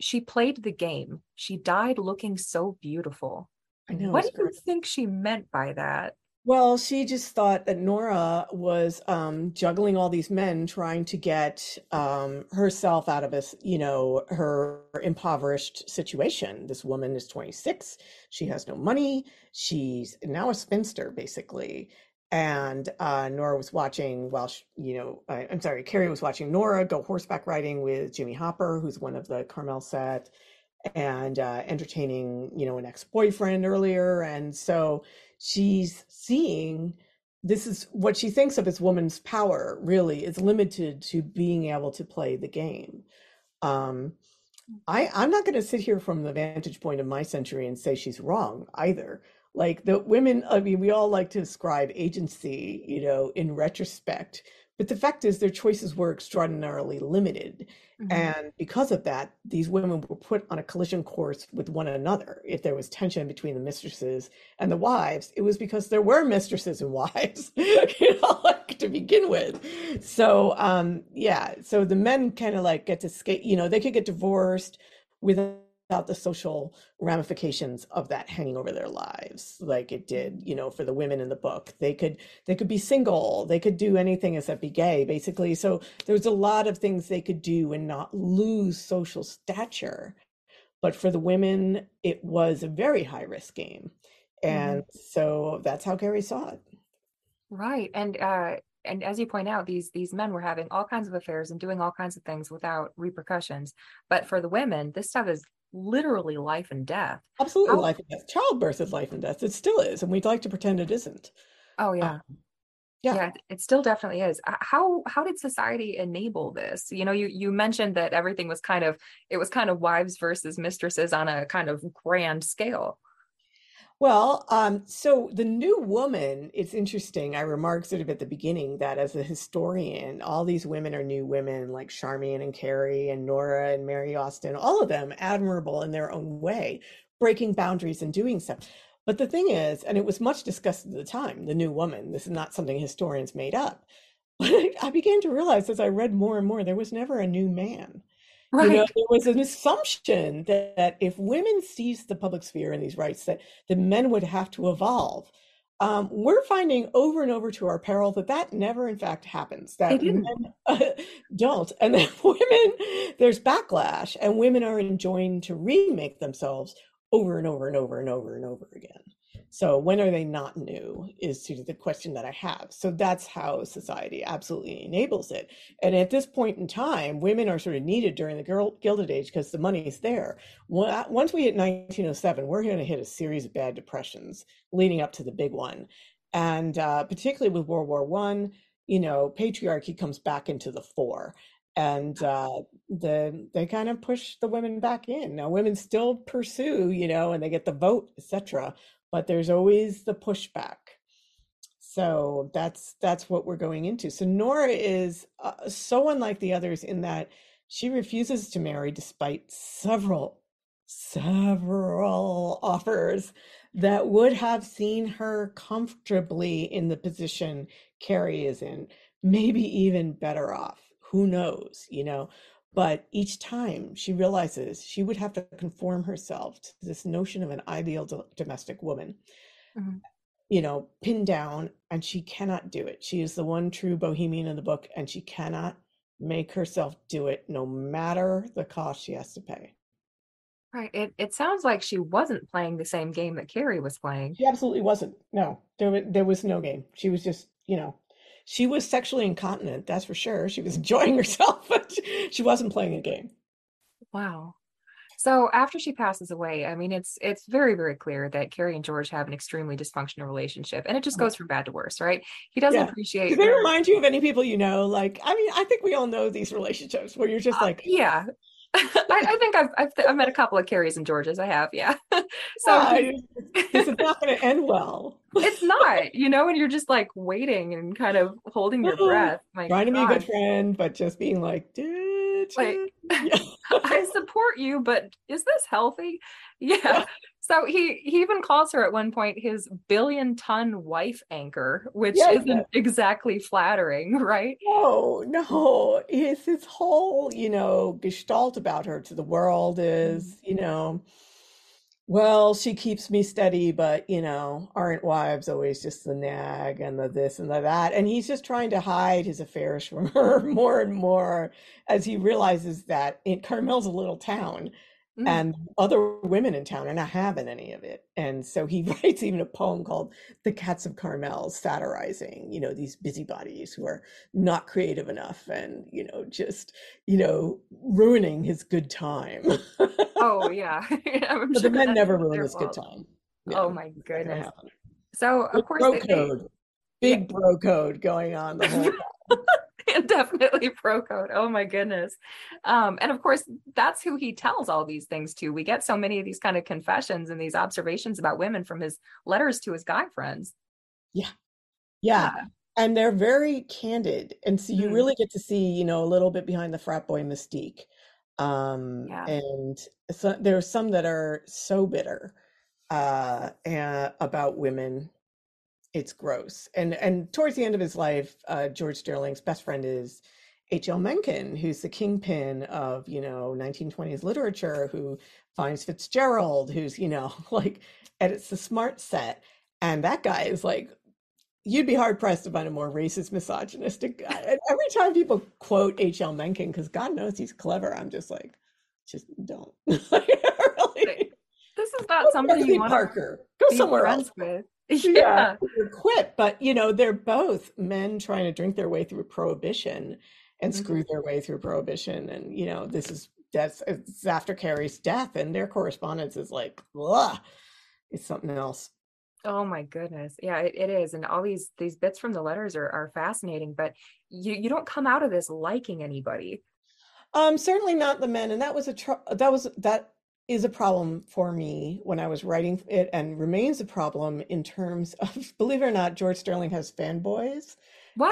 she played the game. She died looking so beautiful. I know. What do you think she meant by that? Well, she just thought that Nora was um, juggling all these men, trying to get um, herself out of a, s- you know, her impoverished situation. This woman is 26. She has no money. She's now a spinster, basically. And uh, Nora was watching while, she, you know, I, I'm sorry, Carrie was watching Nora go horseback riding with Jimmy Hopper, who's one of the Carmel set, and uh, entertaining, you know, an ex-boyfriend earlier. And so she's seeing this is what she thinks of as woman's power really is limited to being able to play the game. Um, I, I'm not going to sit here from the vantage point of my century and say she's wrong either. Like the women, I mean, we all like to ascribe agency, you know, in retrospect, but the fact is their choices were extraordinarily limited. Mhm. And because of that, these women were put on a collision course with one another. If there was tension between the mistresses and the wives, it was because there were mistresses and wives, you know, like to begin with. So, um, yeah, so the men kind of like get to skate, you know, they could get divorced without the social ramifications of that hanging over their lives, like it did, you know, for the women in the book. They could they could be single, they could do anything except be gay, basically. So there was a lot of things they could do and not lose social stature. But for the women, it was a very high risk game. And so that's how Carrie saw it. Right. And uh and as you point out, these these men were having all kinds of affairs and doing all kinds of things without repercussions. But for the women, this stuff is literally life and death. Absolutely How- life and death. Childbirth is life and death. It still is. And we'd like to pretend it isn't. Oh yeah. Um, yeah. yeah. it still definitely is how how did society enable this you know you you mentioned that everything was kind of it was kind of wives versus mistresses on a kind of grand scale well, um, so the new woman, it's interesting. I remarked sort of at the beginning that as a historian, all these women are new women like Charmian and Carrie and Nora and Mary Austin, all of them admirable in their own way, breaking boundaries and doing stuff. But the thing is, and it was much discussed at the time, the new woman, this is not something historians made up. But I began to realize as I read more and more, there was never a new man. Right. You know, there was an assumption that, that, if women seized the public sphere and these rights, that the men would have to evolve. Um, we're finding over and over to our peril that that never, in fact, happens. That men uh, don't, and that women there's backlash, and women are enjoined to remake themselves over and over and over and over and over again. So when are they not new is of the question that I have. So that's how society absolutely enables it. And at this point in time, women are sort of needed during the Gilded Age because the money is there. Once we hit 1907, we're going to hit a series of bad depressions leading up to the big one. And uh, particularly with World War One, you know, patriarchy comes back into the fore and uh, the they kind of push the women back in. Now, women still pursue, you know, and they get the vote, etc but there's always the pushback. So that's that's what we're going into. So nora is uh, so unlike the others in that she refuses to marry despite several several offers that would have seen her comfortably in the position carrie is in maybe even better off. Who knows you know but each time she realizes she would have to conform herself to this notion of an ideal do- domestic woman, mm-hmm. you know, pinned down, and she cannot do it. She is the one true bohemian in the book, and she cannot make herself do it no matter the cost she has to pay. Right. It it sounds like she wasn't playing the same game that Carrie was playing. She absolutely wasn't. No, there there was no game. She was just, you know, she was sexually incontinent, that's for sure. She was enjoying herself, but she wasn't playing a game. Wow. So after she passes away, I mean, it's it's very very clear that Carrie and George have an extremely dysfunctional relationship, and it just uh-huh. goes from bad to worse, right? He doesn't yeah. appreciate. Do they remind you of any people you know? Like, I mean, I think we all know these relationships where you're just uh, like, yeah, I, I, think I've, I've, I've met a couple of Carries and Georges. I have, yeah. so yeah, it's not going to end well. it's not, you know, and you're just like waiting and kind of holding your breath. My Trying to be a good friend, but just being like, dude, like, yeah. I support you, but is this healthy? Yeah. yeah. So he he even calls her at one point his billion ton wife anchor, which yes. isn't exactly flattering, right? No, no. His his whole, you know, gestalt about her to the world is, mm-hmm. you know, well, she keeps me steady, but you know, aren't wives always just the nag and the this and the that? And he's just trying to hide his affairs from her more and more as he realizes that in Carmel's a little town Mm. And other women in town are not having any of it. And so he writes even a poem called The Cats of Carmel, satirizing, you know, these busybodies who are not creative enough and, you know, just, you know, ruining his good time. oh, yeah. but sure the men never ruin his good time. Yeah, oh, my goodness. So, of course, bro code, big yeah. bro code going on the whole time. definitely pro code. Oh my goodness. Um, and of course, that's who he tells all these things to. We get so many of these kind of confessions and these observations about women from his letters to his guy friends. Yeah. Yeah. yeah. And they're very candid. And so you mm. really get to see, you know, a little bit behind the frat boy mystique. Um, yeah. and so there are some that are so bitter uh, and, about women it's gross. And and towards the end of his life, uh, George Sterling's best friend is H.L. Mencken, who's the kingpin of you know 1920s literature, who finds Fitzgerald, who's you know like edits the Smart Set, and that guy is like. You'd be hard pressed to find a more racist, misogynistic guy. And every time people quote H.L. Mencken, because God knows he's clever, I'm just like, just don't. really. This is not somebody you want Parker. Go somewhere else. With. yeah, yeah quit but you know they're both men trying to drink their way through prohibition and mm-hmm. screw their way through prohibition and you know this is that's it's after carrie's death and their correspondence is like blah, it's something else Oh my goodness. Yeah, it, it is. And all these these bits from the letters are, are fascinating, but you, you don't come out of this liking anybody. Um, certainly not the men, and that was a tr- that was that is a problem for me when I was writing it, and remains a problem in terms of believe it or not, George Sterling has fanboys.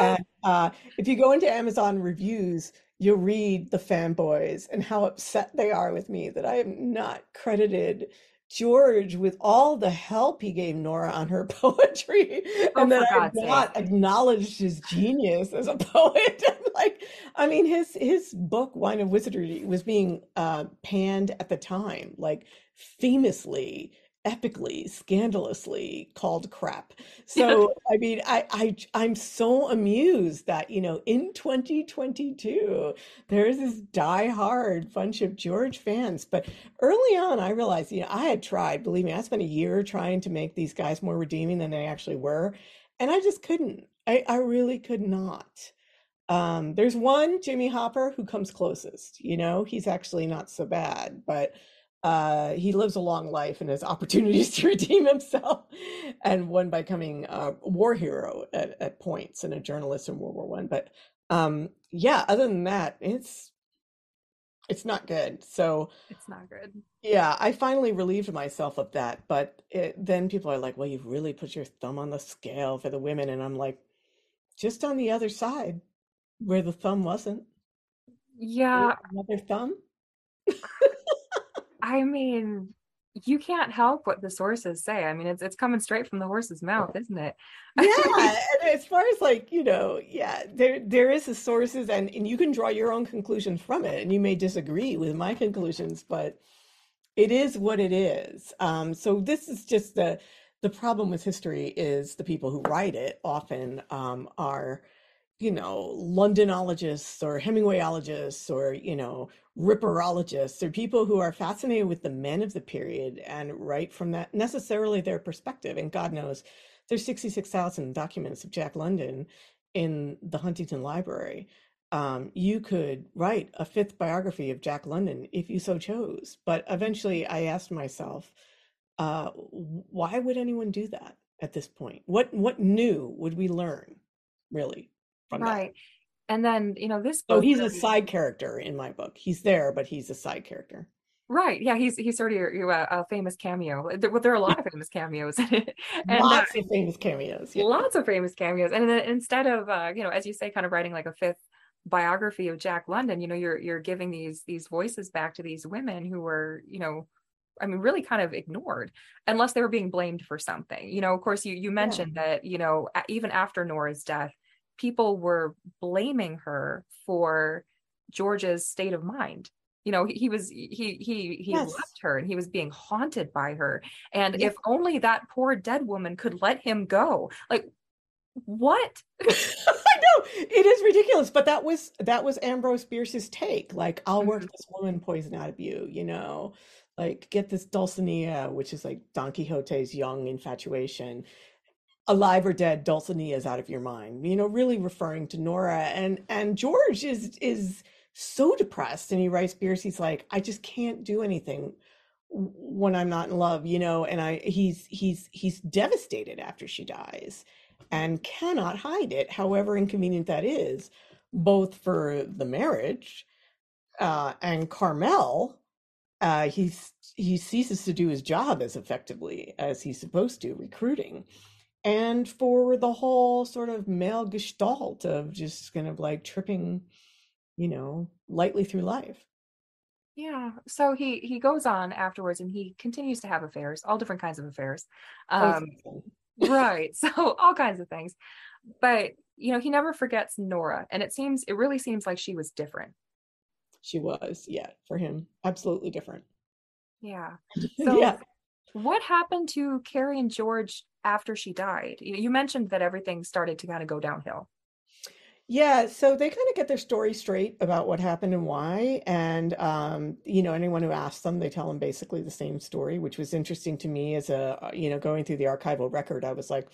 And uh, if you go into Amazon reviews, you'll read the fanboys and how upset they are with me that I am not credited George with all the help he gave Nora on her poetry Oh, and I've sake. not acknowledged his genius as a poet. like, I mean, his his book Wine of Wizardry was being uh, panned at the time, like famously, epically, scandalously called crap. So, I mean, I, I I'm so amused that, you know, in 2022, there's this die-hard bunch of George fans. But early on, I realized, you know, I had tried, believe me, I spent a year trying to make these guys more redeeming than they actually were. And I just couldn't. I, I really could not. Um, there's one, Jimmy Hopper, who comes closest. You know, he's actually not so bad, but uh, he lives a long life and has opportunities to redeem himself, and one by becoming a war hero at, at points and a journalist in World War One. But um, yeah, other than that, it's it's not good. So It's not good. yeah, I finally relieved myself of that. But it, then people are like, "Well, you've really put your thumb on the scale for the women," and I'm like, just on the other side where the thumb wasn't. Yeah, Another thumb? I mean, you can't help what the sources say. I mean, it's it's coming straight from the horse's mouth, isn't it? Yeah, and as far as like, you know, yeah, there there is the sources and, and you can draw your own conclusions from it. And you may disagree with my conclusions, but it is what it is. Um, so this is just the the problem with history is the people who write it often um, are, you know, Londonologists or Hemingwayologists or, you know, Ripperologists or people who are fascinated with the men of the period and write from that necessarily their perspective. And God knows there's 66,000 documents of Jack London in the Huntington Library. Um, you could write a fifth biography of Jack London if you so chose. But eventually I asked myself, uh, why would anyone do that at this point? What what new would we learn, really, from that? And then, you know, this book he's a side character in my book. He's there, but he's a side character. Right. Yeah, he's he's sort of your, your uh, a famous cameo. There, well, there are a lot of famous cameos in it. Uh, Lots of famous cameos. Yeah. lots of famous cameos. And then instead of uh, you know, as you say, kind of writing like a fifth biography of Jack London, you know, you're you're giving these these voices back to these women who were, you know, I mean, really kind of ignored unless they were being blamed for something. You know, of course, you you mentioned that, you know, even after Nora's death, people were blaming her for George's state of mind. You know, he, he was he he he Yes. left her and he was being haunted by her. And if only that poor dead woman could let him go. Like what? I know it is ridiculous, but that was that was Ambrose Bierce's take. Like, I'll work Mhm. this woman poison out of you, you know, like get this Dulcinea, which is like Don Quixote's young infatuation, alive or dead, Dulcinea's out of your mind. You know, really referring to Nora and and George is is so depressed, and he writes Bierce, he's like, I just can't do anything when I'm not in love, you know, and I he's he's he's devastated after she dies and cannot hide it, however inconvenient that is, both for the marriage uh, and Carmel. Uh, he's he ceases to do his job as effectively as he's supposed to, recruiting, and for the whole sort of male gestalt of just kind of like tripping, you know, lightly through life. Yeah. So he he goes on afterwards and he continues to have affairs, all different kinds of affairs. Oh, Um right. So all kinds of things. But you know, he never forgets Nora and it seems it really seems like she was different. she was, yeah, for him, absolutely different. Yeah. So yeah. what happened to Carrie and George after she died? You, mentioned that everything started to kind of go downhill. Yeah, so they kind of get their story straight about what happened and why. And, um, you know, anyone who asks them, they tell them basically the same story, which was interesting to me as a, uh, you know, going through the archival record. I was like,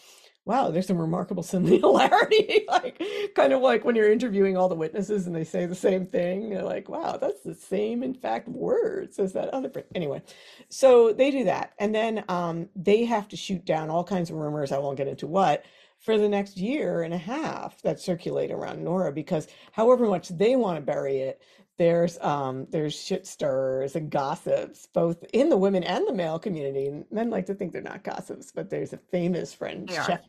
wow, there's some remarkable similarity. like, kind of like when you're interviewing all the witnesses and they say the same thing. You're like, wow, that's the same, in fact, words as that other. Anyway, so they do that. And then um, they have to shoot down all kinds of rumors. I won't get into what for the next year and a half that circulate around Nora because however much they want to bury it, there's um there's shit stirrers and gossips both in the women and the male community men like to think they're not gossips but there's a famous friend chef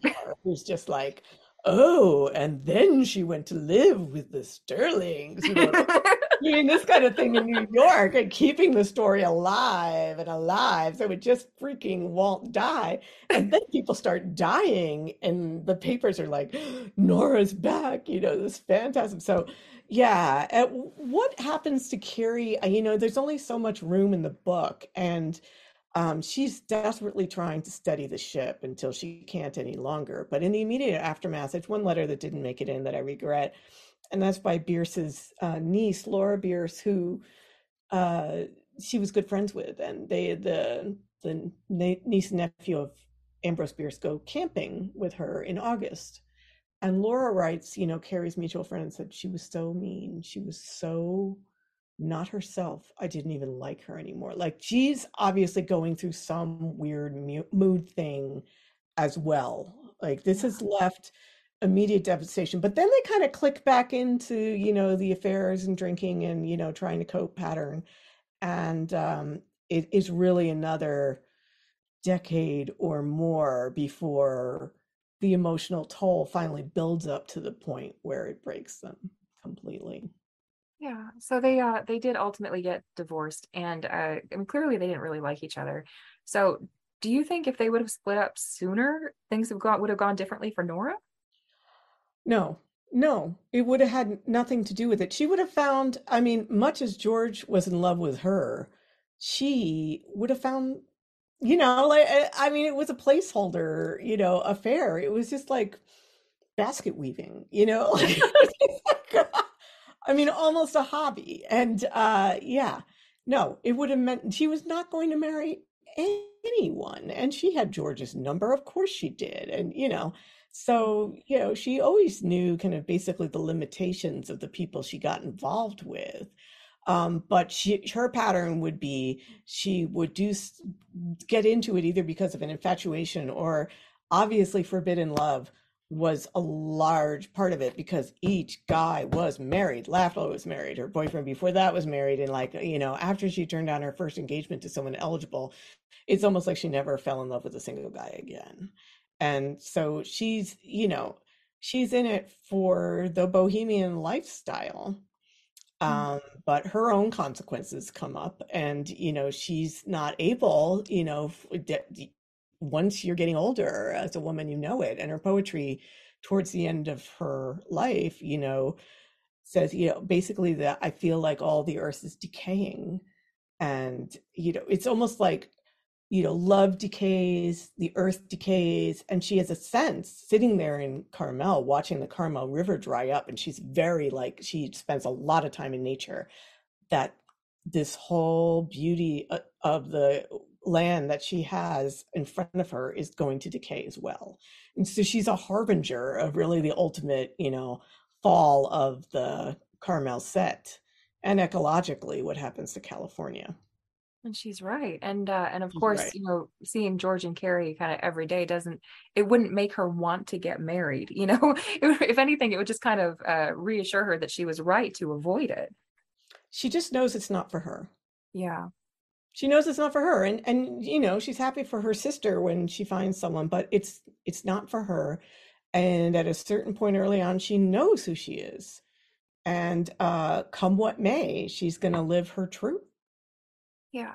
who's just like oh and then she went to live with the sterlings you know doing this kind of thing in new york and keeping the story alive and alive so it just freaking won't die and then people start dying and the papers are like nora's back you know this phantasm so yeah. Uh, what happens to Carrie? Uh, you know, there's only so much room in the book, and um, she's desperately trying to steady the ship until she can't any longer. But in the immediate aftermath, it's one letter that didn't make it in that I regret, and that's by Bierce's uh, niece, Laura Bierce, who uh, she was good friends with, and they the the niece and nephew of Ambrose Bierce go camping with her in August and Laura writes, you know, Carrie's mutual friend said she was so mean. She was so not herself. I didn't even like her anymore. Like she's obviously going through some weird mood thing as well. Like this has left immediate devastation. But then they kind of click back into, you know, the affairs and drinking and, you know, trying to cope pattern. And um, it is really another decade or more before the emotional toll finally builds up to the point where it breaks them completely. Yeah, so they uh they did ultimately get divorced, and uh, I mean clearly they didn't really like each other. So, do you think if they would have split up sooner, things have gone would have gone differently for Nora? No, no, it would have had nothing to do with it. She would have found, I mean, much as George was in love with her, she would have found you know, like I mean, it was a placeholder, you know, affair. It was just like basket weaving, you know. I mean, almost a hobby. And uh yeah, no, it would have meant she was not going to marry anyone. And she had George's number, of course she did. And you know, so you know, she always knew kind of basically the limitations of the people she got involved with. Um, but she, her pattern would be she would do get into it either because of an infatuation or obviously forbidden love was a large part of it because each guy was married. Lafler was married. Her boyfriend before that was married. And like, you know, after she turned down her first engagement to someone eligible, it's almost like she never fell in love with a single guy again. And so she's, you know, she's in it for the bohemian lifestyle Mm. um, but her own consequences come up and you know she's not able you know once you're getting older as a woman you know it and her poetry towards the end of her life you know says you know basically that i feel like all the earth is decaying and you know it's almost like you know, love decays, the earth decays, and she has a sense sitting there in Carmel watching the Carmel River dry up. And she's very like, she spends a lot of time in nature, that this whole beauty uh, of the land that she has in front of her is going to decay as well. And so she's a harbinger of really the ultimate, you know, fall of the Carmel set and ecologically what happens to California. And she's right. And uh, and of she's course, right. you know, seeing George and Carrie kind of every day doesn't it wouldn't make her want to get married, you know. if anything, it would just kind of uh, reassure her that she was right to avoid it. She just knows it's not for her. Yeah. She knows it's not for her and and you know, she's happy for her sister when she finds someone, but it's it's not for her. And at a certain point early on, she knows who she is. And uh come what may, she's going to live her truth yeah.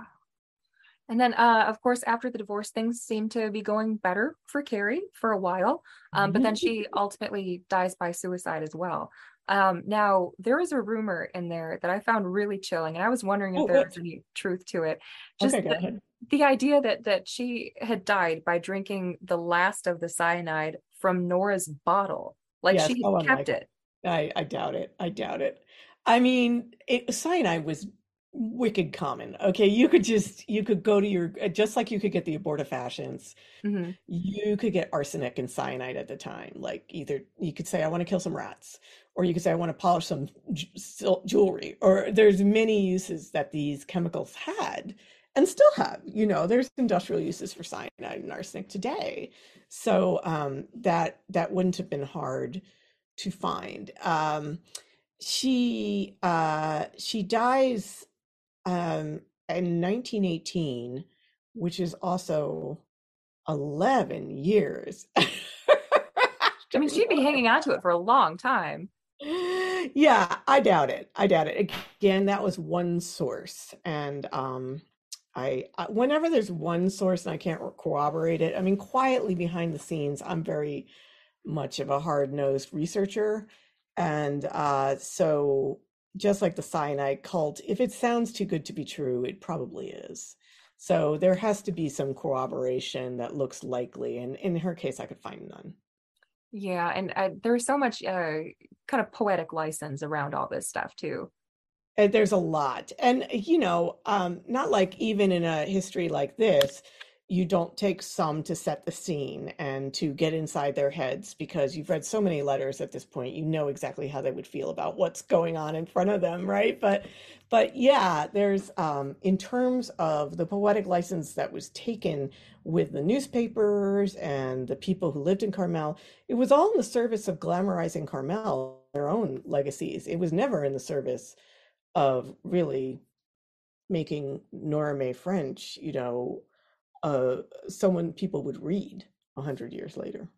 And then, uh, of course, after the divorce, things seem to be going better for Carrie for a while. Um, but then she mm-hmm. ultimately dies by suicide as well. Um, now, there is a rumor in there that I found really chilling, and I was wondering if oh, there was any truth to it. Just okay, the, the idea that that she had died by drinking the last of the cyanide from Nora's bottle, like yes. she oh, kept it. I, I doubt it. I doubt it. I mean, it, cyanide was wicked common. Okay, you could just you could go to your uh, just like you could get the abortifacients, hmm you could get arsenic and cyanide at the time. Like either you could say I want to kill some rats, or you could say I want to polish some jewelry, or there's many uses that these chemicals had and still have. You know, there's industrial uses for cyanide and arsenic today. So um, that that wouldn't have been hard to find. Um, she uh, she dies um, in 1918, which is also 11 years I mean, she'd be hanging on to it for a long time. Yeah, I doubt it. I doubt it. Again, that was one source, and um, I I- whenever there's one source and I can't corroborate it, I mean, quietly behind the scenes, I'm very much of a hard-nosed researcher, and uh, so just like the cyanide cult, if it sounds too good to be true, it probably is. So there has to be some corroboration that looks likely, and in her case, I could find none. Yeah, and uh, there's so much uh, kind of poetic license around all this stuff too. And there's a lot. And, you know, um, not like even in a history like this, you don't take some to set the scene and to get inside their heads because you've read so many letters at this point, you know exactly how they would feel about what's going on in front of them, right? But, but yeah, there's, um, in terms of the poetic license that was taken with the newspapers and the people who lived in Carmel, it was all in the service of glamorizing Carmel, their own legacies. It was never in the service of really making Nora May French, you know, uh, someone people would read a hundred years later.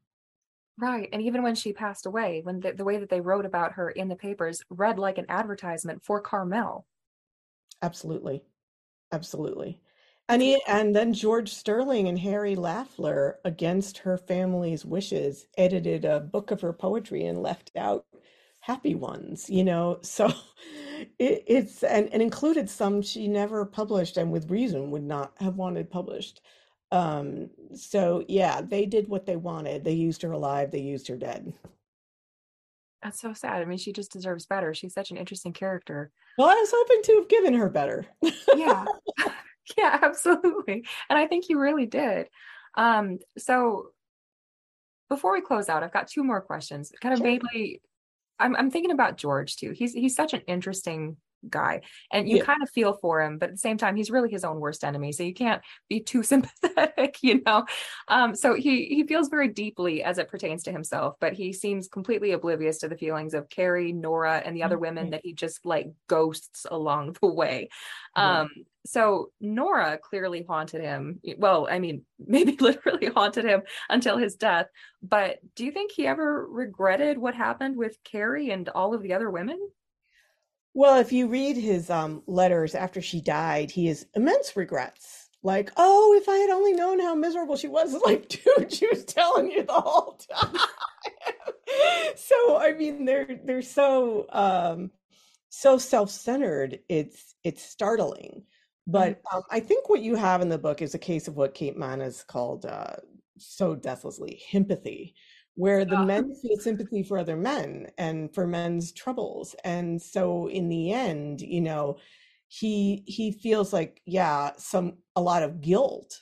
Right. And even when she passed away, when the, the way that they wrote about her in the papers read like an advertisement for Carmel. Absolutely, absolutely. And he, and then George Sterling and Harry Lafler, against her family's wishes, edited a book of her poetry and left out happy ones, you know. So it, it's and, and included some she never published and with reason would not have wanted published. Um, so yeah, they did what they wanted. They used her alive, they used her dead. That's so sad. I mean, she just deserves better. She's such an interesting character. Well, I was hoping to have given her better. Yeah. Yeah, absolutely. And I think you really did. Um, so before we close out, I've got two more questions. Kind of Sure. vaguely, I'm I'm thinking about George too. He's he's such an interesting guy, and you Yeah. kind of feel for him, but at the same time, he's really his own worst enemy. So you can't be too sympathetic, you know. Um, so he he feels very deeply as it pertains to himself, but he seems completely oblivious to the feelings of Carrie, Nora, and the other women Mhm. that he just like ghosts along the way. Um, so Nora clearly haunted him. Well, I mean, maybe literally haunted him until his death. But do you think he ever regretted what happened with Carrie and all of the other women? Well, if you read his um, letters after she died, he has immense regrets. Like, oh, if I had only known how miserable she was. It's like, dude, she was telling you the whole time. so, I mean, they're they're so um, so self-centered. It's it's startling. But um, I think what you have in the book is a case of what Kate Manne has called uh, so deathlessly himpathy, where the men feel sympathy for other men and for men's troubles. And so in the end, you know, he he feels like, yeah, some a lot of guilt,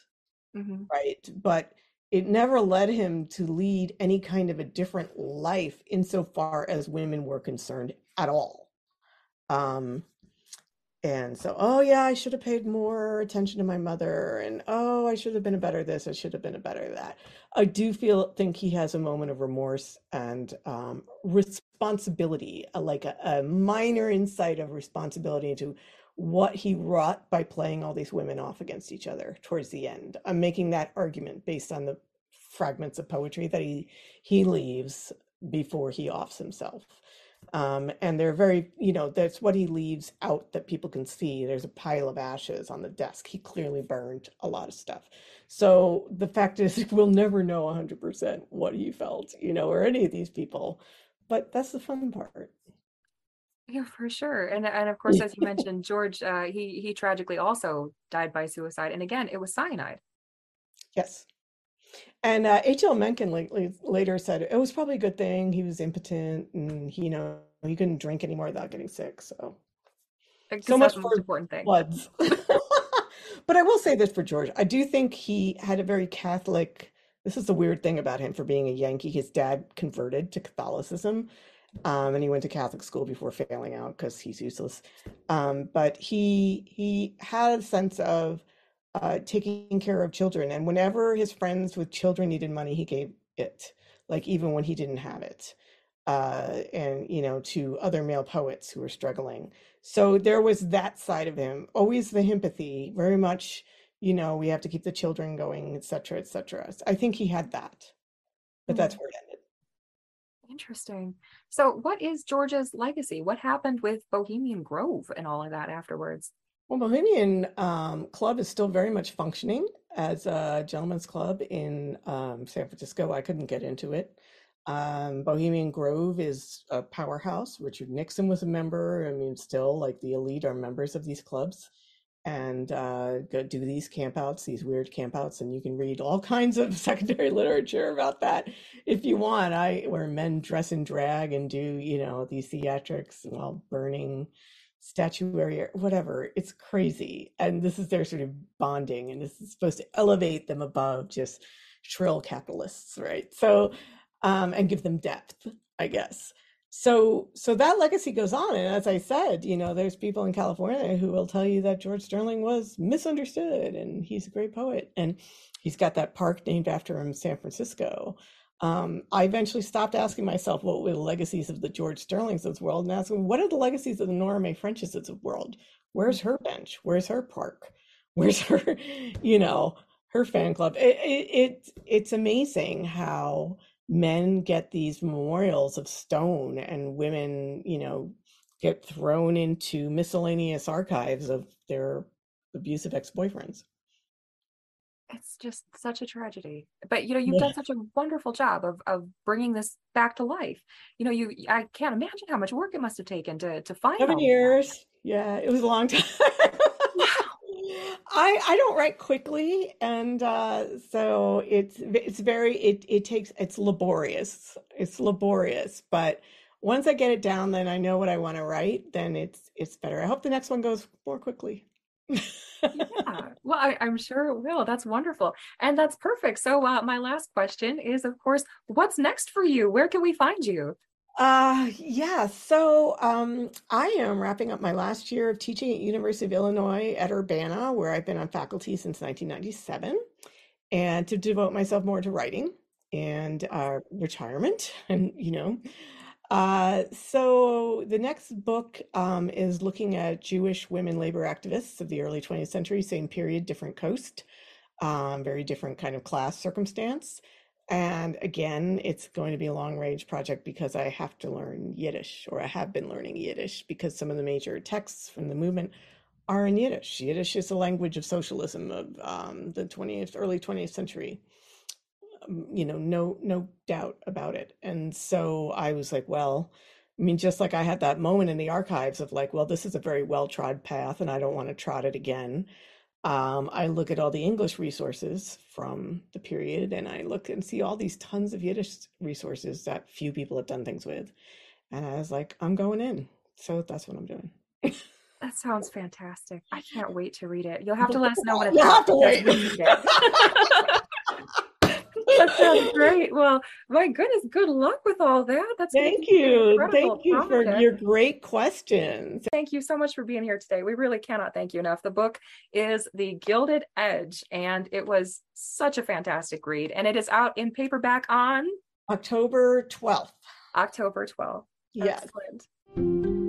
Mhm. right? But it never led him to lead any kind of a different life insofar as women were concerned at all. Um, and so, oh yeah, I should have paid more attention to my mother, and oh, I should have been a better this, I should have been a better that. I do feel think he has a moment of remorse and um, responsibility, uh, like a, a minor insight of responsibility into what he wrought by playing all these women off against each other towards the end. I'm making that argument based on the fragments of poetry that he he leaves before he offs himself. Um, and they're very, you know, that's what he leaves out that people can see. There's a pile of ashes on the desk. He clearly burned a lot of stuff. So the fact is, we'll never know 100% what he felt, you know, or any of these people. But that's the fun part. Yeah, for sure. And and of course, as you mentioned, George, uh, he he tragically also died by suicide. And again, it was cyanide. Yes. And uh, H.L. Mencken lately, later said it was probably a good thing he was impotent and he, you know, he couldn't drink anymore without getting sick. So so much for important thing. floods. but I will say this for George. I do think he had a very Catholic. This is the weird thing about him for being a Yankee. His dad converted to Catholicism, um, and he went to Catholic school before failing out because he's useless. Um, but he he had a sense of uh, taking care of children, and whenever his friends with children needed money, he gave it. Like even when he didn't have it, uh, and you know to other male poets who were struggling. So there was that side of him. Always the empathy, very much. You know, we have to keep the children going, etc., etc. So I think he had that, but that's Mhm. where it ended. Interesting. So, what is George's legacy? What happened with Bohemian Grove and all of that afterwards? Well, Bohemian um, Club is still very much functioning as a gentleman's club in um, San Francisco. I couldn't get into it. Um, Bohemian Grove is a powerhouse. Richard Nixon was a member. I mean, still like the elite are members of these clubs and uh, go do these campouts, these weird campouts, and you can read all kinds of secondary literature about that if you want. I where men dress in drag and do you know these theatrics while burning statuary or whatever. It's crazy, and this is their sort of bonding, and this is supposed to elevate them above just shrill capitalists, right? So, um, and give them depth, I guess so so that legacy goes on and as i said you know there's people in california who will tell you that george sterling was misunderstood and he's a great poet and he's got that park named after him san francisco um, i eventually stopped asking myself what were the legacies of the george sterlings of the world and asking what are the legacies of the nora May frenches of the world? Where's her bench? Where's her park? Where's her you know her fan club? It, it, it it's amazing how men get these memorials of stone and women, you know, get thrown into miscellaneous archives of their abusive ex-boyfriends. It's just such a tragedy. But you know, you've Yeah. done such a wonderful job of of bringing this back to life. You know, you I can't imagine how much work it must have taken to to find Seven of that. years. Yeah, it was a long time. I I don't write quickly, and uh, so it's it's very it it takes it's laborious. It's laborious, but once I get it down, then I know what I want to write. Then it's it's better. I hope the next one goes more quickly. Yeah, well, I, I'm sure it will. That's wonderful. And that's perfect. So, uh, my last question is, of course, what's next for you? Where can we find you? Uh, yeah. So, um, I am wrapping up my last year of teaching at University of Illinois at Urbana, where I've been on faculty since 1997, and to devote myself more to writing and uh, retirement, and you know. Uh, so the next book um, is looking at Jewish women labor activists of the early 20th century, same period, different coast, um, very different kind of class circumstance. And again, it's going to be a long range project because I have to learn Yiddish, or I have been learning Yiddish, because some of the major texts from the movement are in Yiddish. Yiddish is a language of socialism of um, the 20th, early 20th century. You know, no, no doubt about it. And so I was like, well, I mean, just like I had that moment in the archives of like, well, this is a very well-trod path, and I don't want to trot it again. Um, I look at all the English resources from the period, and I look and see all these tons of Yiddish resources that few people have done things with. And I was like, I'm going in. So that's what I'm doing. That sounds fantastic. I can't wait to read it. You'll have to let us know when it's You'll have to wait. we need it. That sounds great. Well, my goodness, good luck with all that. That's Thank you. Thank you for your great questions. Thank you so much for being here today. We really cannot thank you enough. The book is The Gilded Edge, and it was such a fantastic read. And it is out in paperback on October 12th. October 12th. Yes. Excellent.